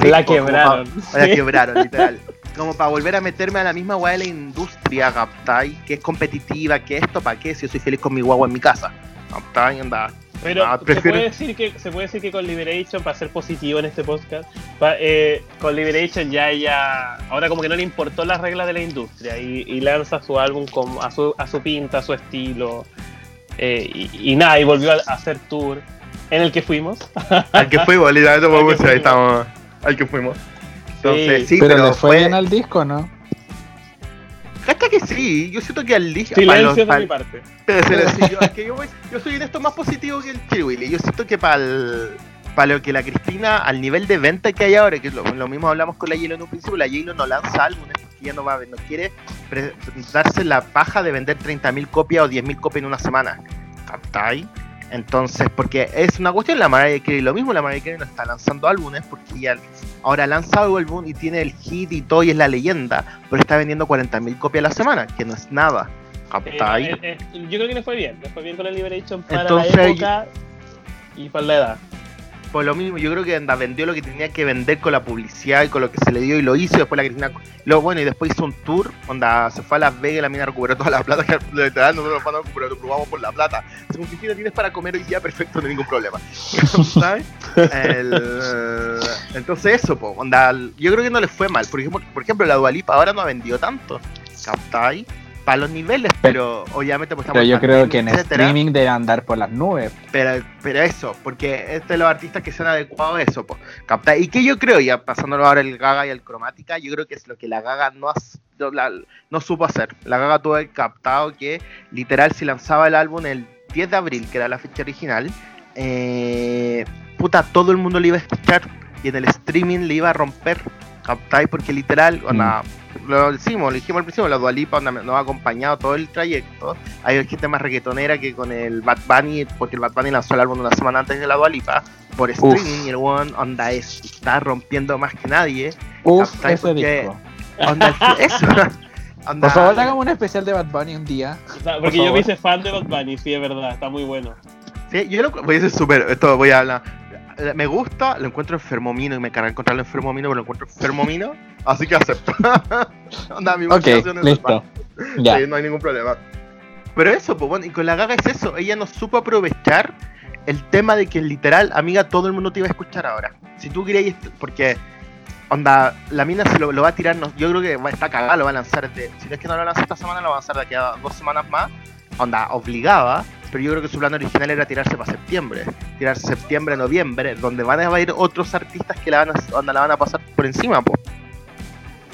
Sí, la como quebraron. la quebraron, literal. Como para volver a meterme a la misma weá de la industria, ¿captai? Que es competitiva, que esto, ¿para qué? Si yo soy feliz con mi guagua en mi casa. ¿Captai? Anda. Pero Ah, se, puede decir que, se puede decir que con Liberation, para ser positivo en este podcast, eh, con Liberation ya ella, ahora como que no le importó las reglas de la industria y, y lanza su álbum con, a, su, a su pinta, a su estilo, eh, y, y nada, y volvió a, a hacer tour en el que fuimos. Al que fuimos, literalmente podemos decir, ahí fuimos. estamos. Al que fuimos. Entonces, sí, pero, pero, le fue bien al disco, ¿no? Cacha que sí, yo siento que al disco. Silencio de mi parte. Yo, es que yo, soy en esto más positivo que el Chirwilly. Yo siento que para para lo que la Cristina, al nivel de venta que hay ahora, que es lo, lo mismo hablamos con la Yelo en un principio, la Yelo no lanza álbumes porque ella no, va, a- no quiere darse la paja de vender 30.000 copias o 10.000 copias en una semana. ¿Captai? Entonces, porque es una cuestión, la Mariah Carey lo mismo, la Mariah Carey no está lanzando álbumes porque ella ahora lanza un álbum y tiene el hit y todo y es la leyenda, pero está vendiendo 40.000 copias a la semana, que no es nada. Eh, eh, eh, yo creo que le fue bien, le fue bien con el Liberation para Entonces, la época y para la edad. Por lo mismo, yo creo que anda, vendió lo que tenía que vender con la publicidad y con lo que se le dio y lo hizo. Después la Cristina. Lo bueno, y después hizo un tour. Onda, se fue a Las Vegas la mina recuperó toda la plata. Que literal, nosotros nos probamos por la plata. Según Cristina, tienes para comer hoy día, perfecto, no hay ningún problema. ¿Sabes? Entonces, eso, po, onda, yo creo que no le fue mal. Por ejemplo, por ejemplo la Dualipa ahora no ha vendido tanto. ¿Captai? Para los niveles, pero obviamente pues Pero yo creo que en etcétera. streaming debe andar por las nubes. Pero, pero eso, porque este es de los artistas que se han adecuado a eso, po, capta. Y que yo creo, ya pasándolo ahora el Gaga y el Cromática, yo creo que es lo que la Gaga no hace, la- no supo hacer. La Gaga tuvo el captado que literal si lanzaba el álbum el 10 de abril, que era la fecha original, eh, puta, todo el mundo le iba a escuchar y en el streaming le iba a romper. ¿Captáis? Porque literal, onda, lo decimos, lo dijimos al principio, la Dualipa nos ha acompañado todo el trayecto. Hay gente más reggaetonera que con el Bad Bunny, porque el Bad Bunny lanzó el álbum una semana antes de la Dualipa, por streaming, y el one onda es, está rompiendo más que nadie. Uf, ese Porque- disco. Onda, eso. Onda- Por favor, hagamos un especial de Bad Bunny un día. O sea, Por porque yo favor. me hice fan de Bad Bunny, sí, es verdad, está muy bueno. Sí, yo lo voy a decir súper, esto voy a hablar. Eh, Me gusta, lo encuentro enfermo mino y me carga encontrarlo enfermo mino, pero lo encuentro enfermo mino, así que acepto. Onda, mi es listo. Ya. Sí, no hay ningún problema. Pero eso, pues bueno, y con la gaga es eso, ella no supo aprovechar el tema de que literal, amiga, todo el mundo te iba a escuchar ahora. Si tú querías, porque, onda, la mina se lo, lo va a tirar, no- yo creo que va, está cagada, lo va a lanzar, de, si no es que no lo lanza esta semana, lo va a lanzar de aquí a dos semanas más, onda, obligada, pero yo creo que su plan original era tirarse para septiembre, tirarse septiembre, noviembre, donde van a ir otros artistas que la van a, la van a pasar por encima, pues.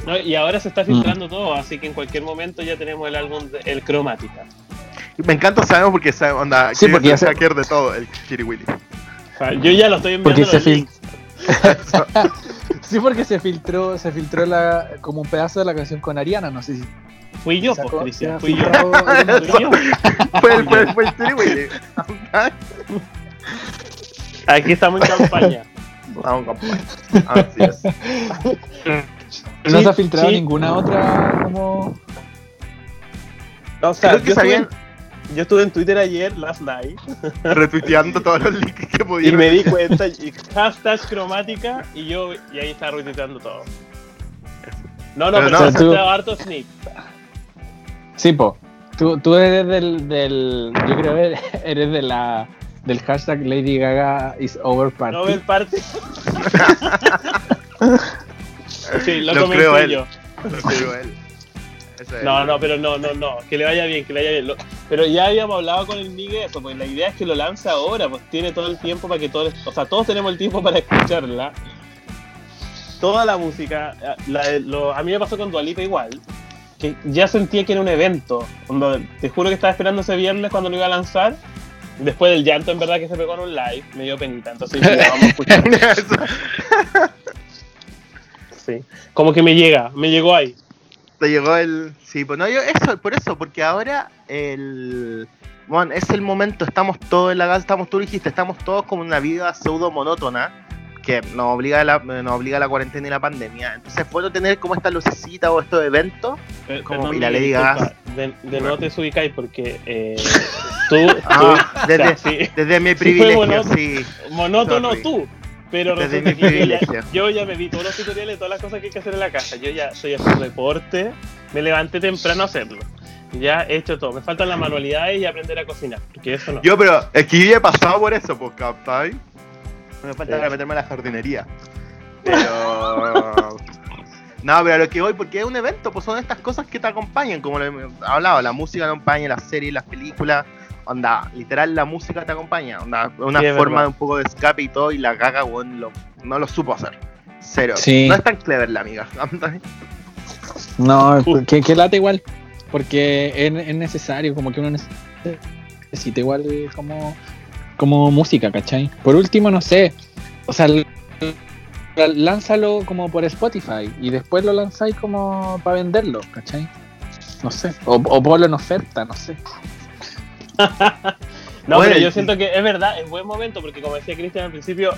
¿no? Y ahora se está Mm. filtrando todo, así que en cualquier momento ya tenemos el álbum, de, el Cromática. Me encanta, sabemos, porque sabe- onda, Sí, que porque es ya el se- hacker de todo, el Chiri Willy. O sea, yo ya lo estoy enviando Porque se los fil- links. Sí, porque se filtró, se filtró la, como un pedazo de la canción con Ariana, no sé si. Fui yo, pues, Cristian, se fui yo. fue el, fue, el- fue el Willy. Aquí estamos en campaña. Vamos, compadre. Así es. No se ha filtrado ninguna otra como. O sea, Creo que yo, estuve, en- yo estuve en Twitter ayer, last night, retuiteando todos los links que y pudieron. me di cuenta, y hashtag cromática, y yo, y ahí está retuiteando todo. No, no, Pero pero, no, no, tú- harto sneak. Sí, po. Tú, tú eres del, del. Yo creo que eres de la. Del hashtag Lady Gaga is over party. Nobel Party. sí, lo, Lo comenté creo él. yo. Lo creo él. Es No, no, pero no, no, no. Que le vaya bien, que le vaya bien. Lo- pero ya habíamos hablado con el Miguel eso, pues la idea es que lo lance ahora, pues tiene todo el tiempo para que todos, o sea, todos tenemos el tiempo para escucharla. Toda la música, eh, la- lo- a mí me pasó con Dualipa igual, que ya sentía que era un evento. Cuando- te juro que estaba esperando ese viernes cuando lo iba a lanzar. Después del llanto, en verdad, que se pegó en un live, me dio penita. Entonces dije, vamos a escuchar. Sí. Como que me llega, me llegó ahí. Te llegó el. Sí, pues no, yo, eso, por eso, porque ahora el. Bueno, es el momento, estamos todos en la casa, estamos, tú dijiste, estamos todos como una vida pseudo monótona que nos obliga, la, nos obliga la cuarentena y la pandemia. Entonces es bueno tener como esta lucecita o estos eventos. Eh, Como perdón, y la Lady Gaga. disculpa, De, de no te ubicáis porque eh, tú, Ah, tú- desde- o sea, sí, Desde mi Sí, privilegio, monótono. sí. monótono tú. Pero Desde mi que yo ya, privilegio. yo ya me vi todos los tutoriales de todas las cosas que hay que hacer en la casa. Yo ya estoy haciendo deporte, me levanté temprano a hacerlo. Ya he hecho todo. Me faltan las manualidades y aprender a cocinar. Porque eso no. Yo, pero es que yo ya he pasado por eso, pues, ¿captai? Me falta Sí. ahora meterme a la jardinería. Pero. no, pero a lo que voy, porque es un evento, pues son estas cosas que te acompañan, como lo he hablado, la música te acompaña, las series, las películas. Onda, literal, la música te acompaña. Onda, una Sí, forma de un poco de escape y todo, y la gaga, weón, lo- no lo supo hacer. Cero. Sí. No es tan clever la amiga. No, que, que late igual. Porque es, es necesario, como que uno necesita igual como, como música, ¿cachai? Por último, no sé. O sea, lánzalo como por Spotify y después lo lanzáis como para venderlo, ¿cachai? No sé. O, o ponlo en oferta, no sé. No, Bueno, pero yo siento que es verdad, es buen momento, porque como decía Cristian al principio,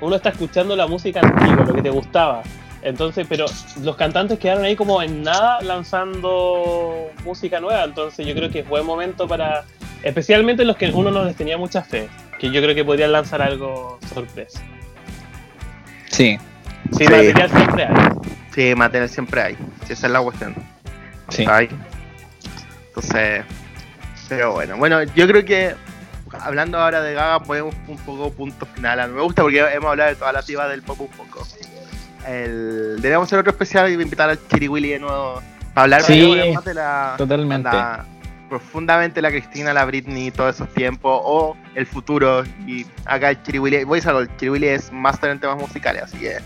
uno está escuchando la música antigua, lo que te gustaba. Entonces, pero los cantantes quedaron ahí como en nada lanzando música nueva. Entonces yo creo que es buen momento para, especialmente los que uno no les tenía mucha fe, que yo creo que podrían lanzar algo sorpresa. Sí, Sí, Sí. material siempre hay. Sí, material siempre hay. Sí, esa es la cuestión. sí. Hay. Entonces, pero bueno, bueno, yo creo que hablando ahora de Gaga, podemos un poco punto final. Me gusta porque hemos hablado de todas las divas del pop un poco. El, deberíamos hacer otro especial y invitar al Chiri Willy de nuevo para hablar Sí, más- de la totalmente. onda, profundamente la Cristina, la Britney, todos esos tiempos o el futuro. Y acá el Chiri Willy, voy a decir algo, el Chiri Willy es máster en temas musicales, así que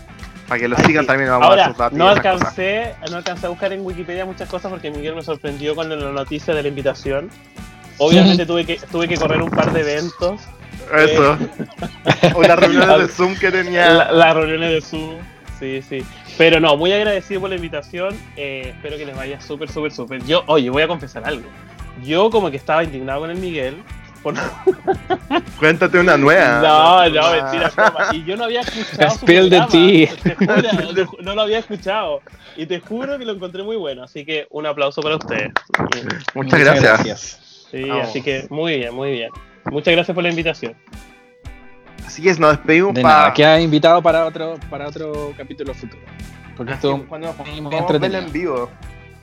Para que lo Ay, sigan sí. también vamos a Ahora, sus datos no alcancé, no alcancé a buscar en Wikipedia muchas cosas porque Miguel me sorprendió con la noticia de la invitación. Obviamente tuve que tuve que correr un par de eventos. Eso. Unas reuniones de Zoom que tenía. La- Las reuniones de Zoom. Sí, sí. Pero no, muy agradecido por la invitación. eh, espero que les vaya súper, súper, súper. Yo, oye, voy a confesar algo. Yo como que estaba indignado con el Miguel. Por... Cuéntate una nueva. No, no, Una- mentira, broma. Y yo no había escuchado su Spill the programa. tea. Te juro, te ju- no lo había escuchado. Y te juro que lo encontré muy bueno. Así que un aplauso para ustedes. Muchas, gracias. Sí, Vamos. así que muy bien, muy bien. Muchas gracias por la invitación. Así que nos despedimos De para. nada, queda invitado para otro, para otro capítulo futuro. Porque Así, esto verla en vivo.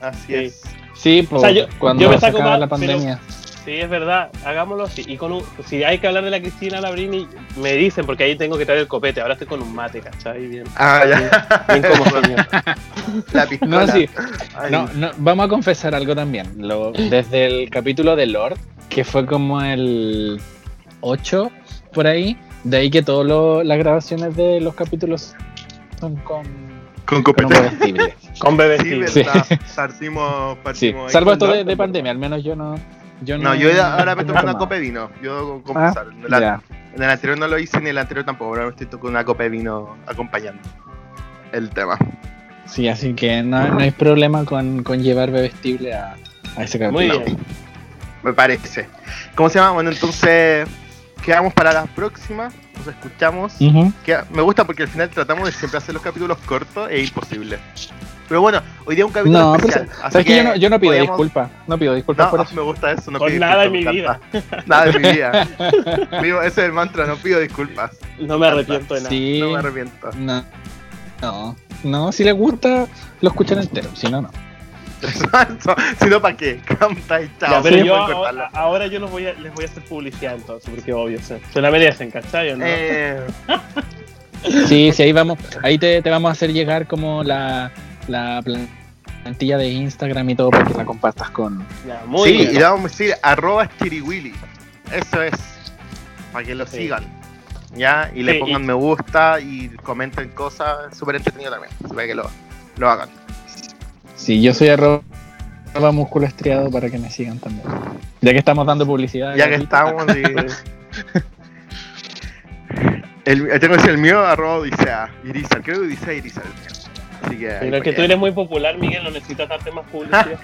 Así Sí. es. Sí, pues, O sea, yo- cuando yo me se saco la pero- pandemia. Sí, es verdad, hagámoslo así. Y con un- si hay que hablar de la Cristina Labrini, me dicen, porque ahí tengo que traer el copete. Ahora estoy con un mate, ¿cachai? Bien, Ah, ya. bien como señor. La pistola. No, sí. No, no, vamos a confesar algo también. Lo, desde el capítulo de Lord, que fue como el 8 por ahí, de ahí que todas las grabaciones de los capítulos son con, Con con copete. Con Sí, bebé Sí. Partimos, Sí, partimos salvo esto de, pandemia, al menos yo no. Yo No, yo ya- ahora me no tomo una copa de vino. Yo debo Ah. En la- ya. en el anterior no lo hice ni en el anterior tampoco. Ahora me estoy tocando una copa de vino acompañando el tema. Sí, así que no, no hay problema con, con llevar bebestible a, a ese capítulo. Muy No. bien. Me parece. ¿Cómo se llama? Bueno, entonces quedamos para la próxima. Nos escuchamos. Queda- me gusta porque al final tratamos de siempre hacer los capítulos cortos e imposible. Pero bueno, hoy día un capítulo No, pero especial. así sabes que yo no, yo no pido disculpas. No pido disculpas No, por eso. me gusta eso. No Por pido nada disculpas, en mi encanta. Nada de mi vida. Ese es el mantra, no pido disculpas. No me arrepiento de nada. Sí. No me arrepiento. No. No. No, si les gusta, lo escuchan entero. Si no, no. si no, ¿para qué? Canta y chao. Ya, pero Sí, yo pueden ahora, yo los voy a, les voy a hacer publicidad entonces, porque obvio, se, se la merecen, ¿cachai? no? Eh, Sí, sí, ahí vamos. Ahí te, te vamos a hacer llegar como la, la plantilla de Instagram y todo para que la compartas con. Ya, muy sí, bien. y le vamos a decir arroba chiriwili. Eso es. Para que lo Sí. sigan. ¿Ya? Y le Sí, pongan y- me gusta y comenten cosas. Súper entretenido también. Para que lo, lo hagan. Sí, yo soy arroba músculo estriado para que me sigan también. Ya que estamos dando publicidad. Ya que estamos. y- el, tengo que decir el mío, arroba Odisea. Irizar, creo que Odisea Irizar el mío. Así que. Pero es que tú eres muy popular, Miguel, no necesitas darte más publicidad.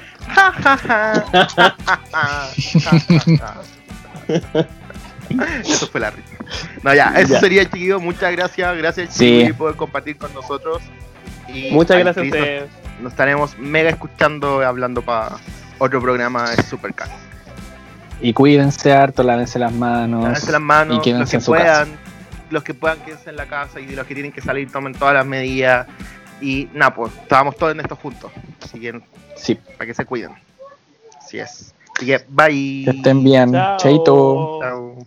Eso fue la risa. No, ya, eso Ya. sería, chiquillos. Muchas gracias. Gracias, Sí. Por compartir con nosotros. Y Muchas gracias a Cris, nos- ustedes. Nos estaremos mega escuchando, hablando para otro programa de Supercat. Y cuídense harto, lávense las manos. Lávense las manos, y los quédense que en su casa. puedan, los que puedan quédense en la casa y los que tienen que salir tomen todas las medidas. Y nada, pues, estábamos todos en esto juntos. Así que, Sí, para que se cuiden. Así es. Así que, bye. que estén bien. Chao. Chaito. Chao.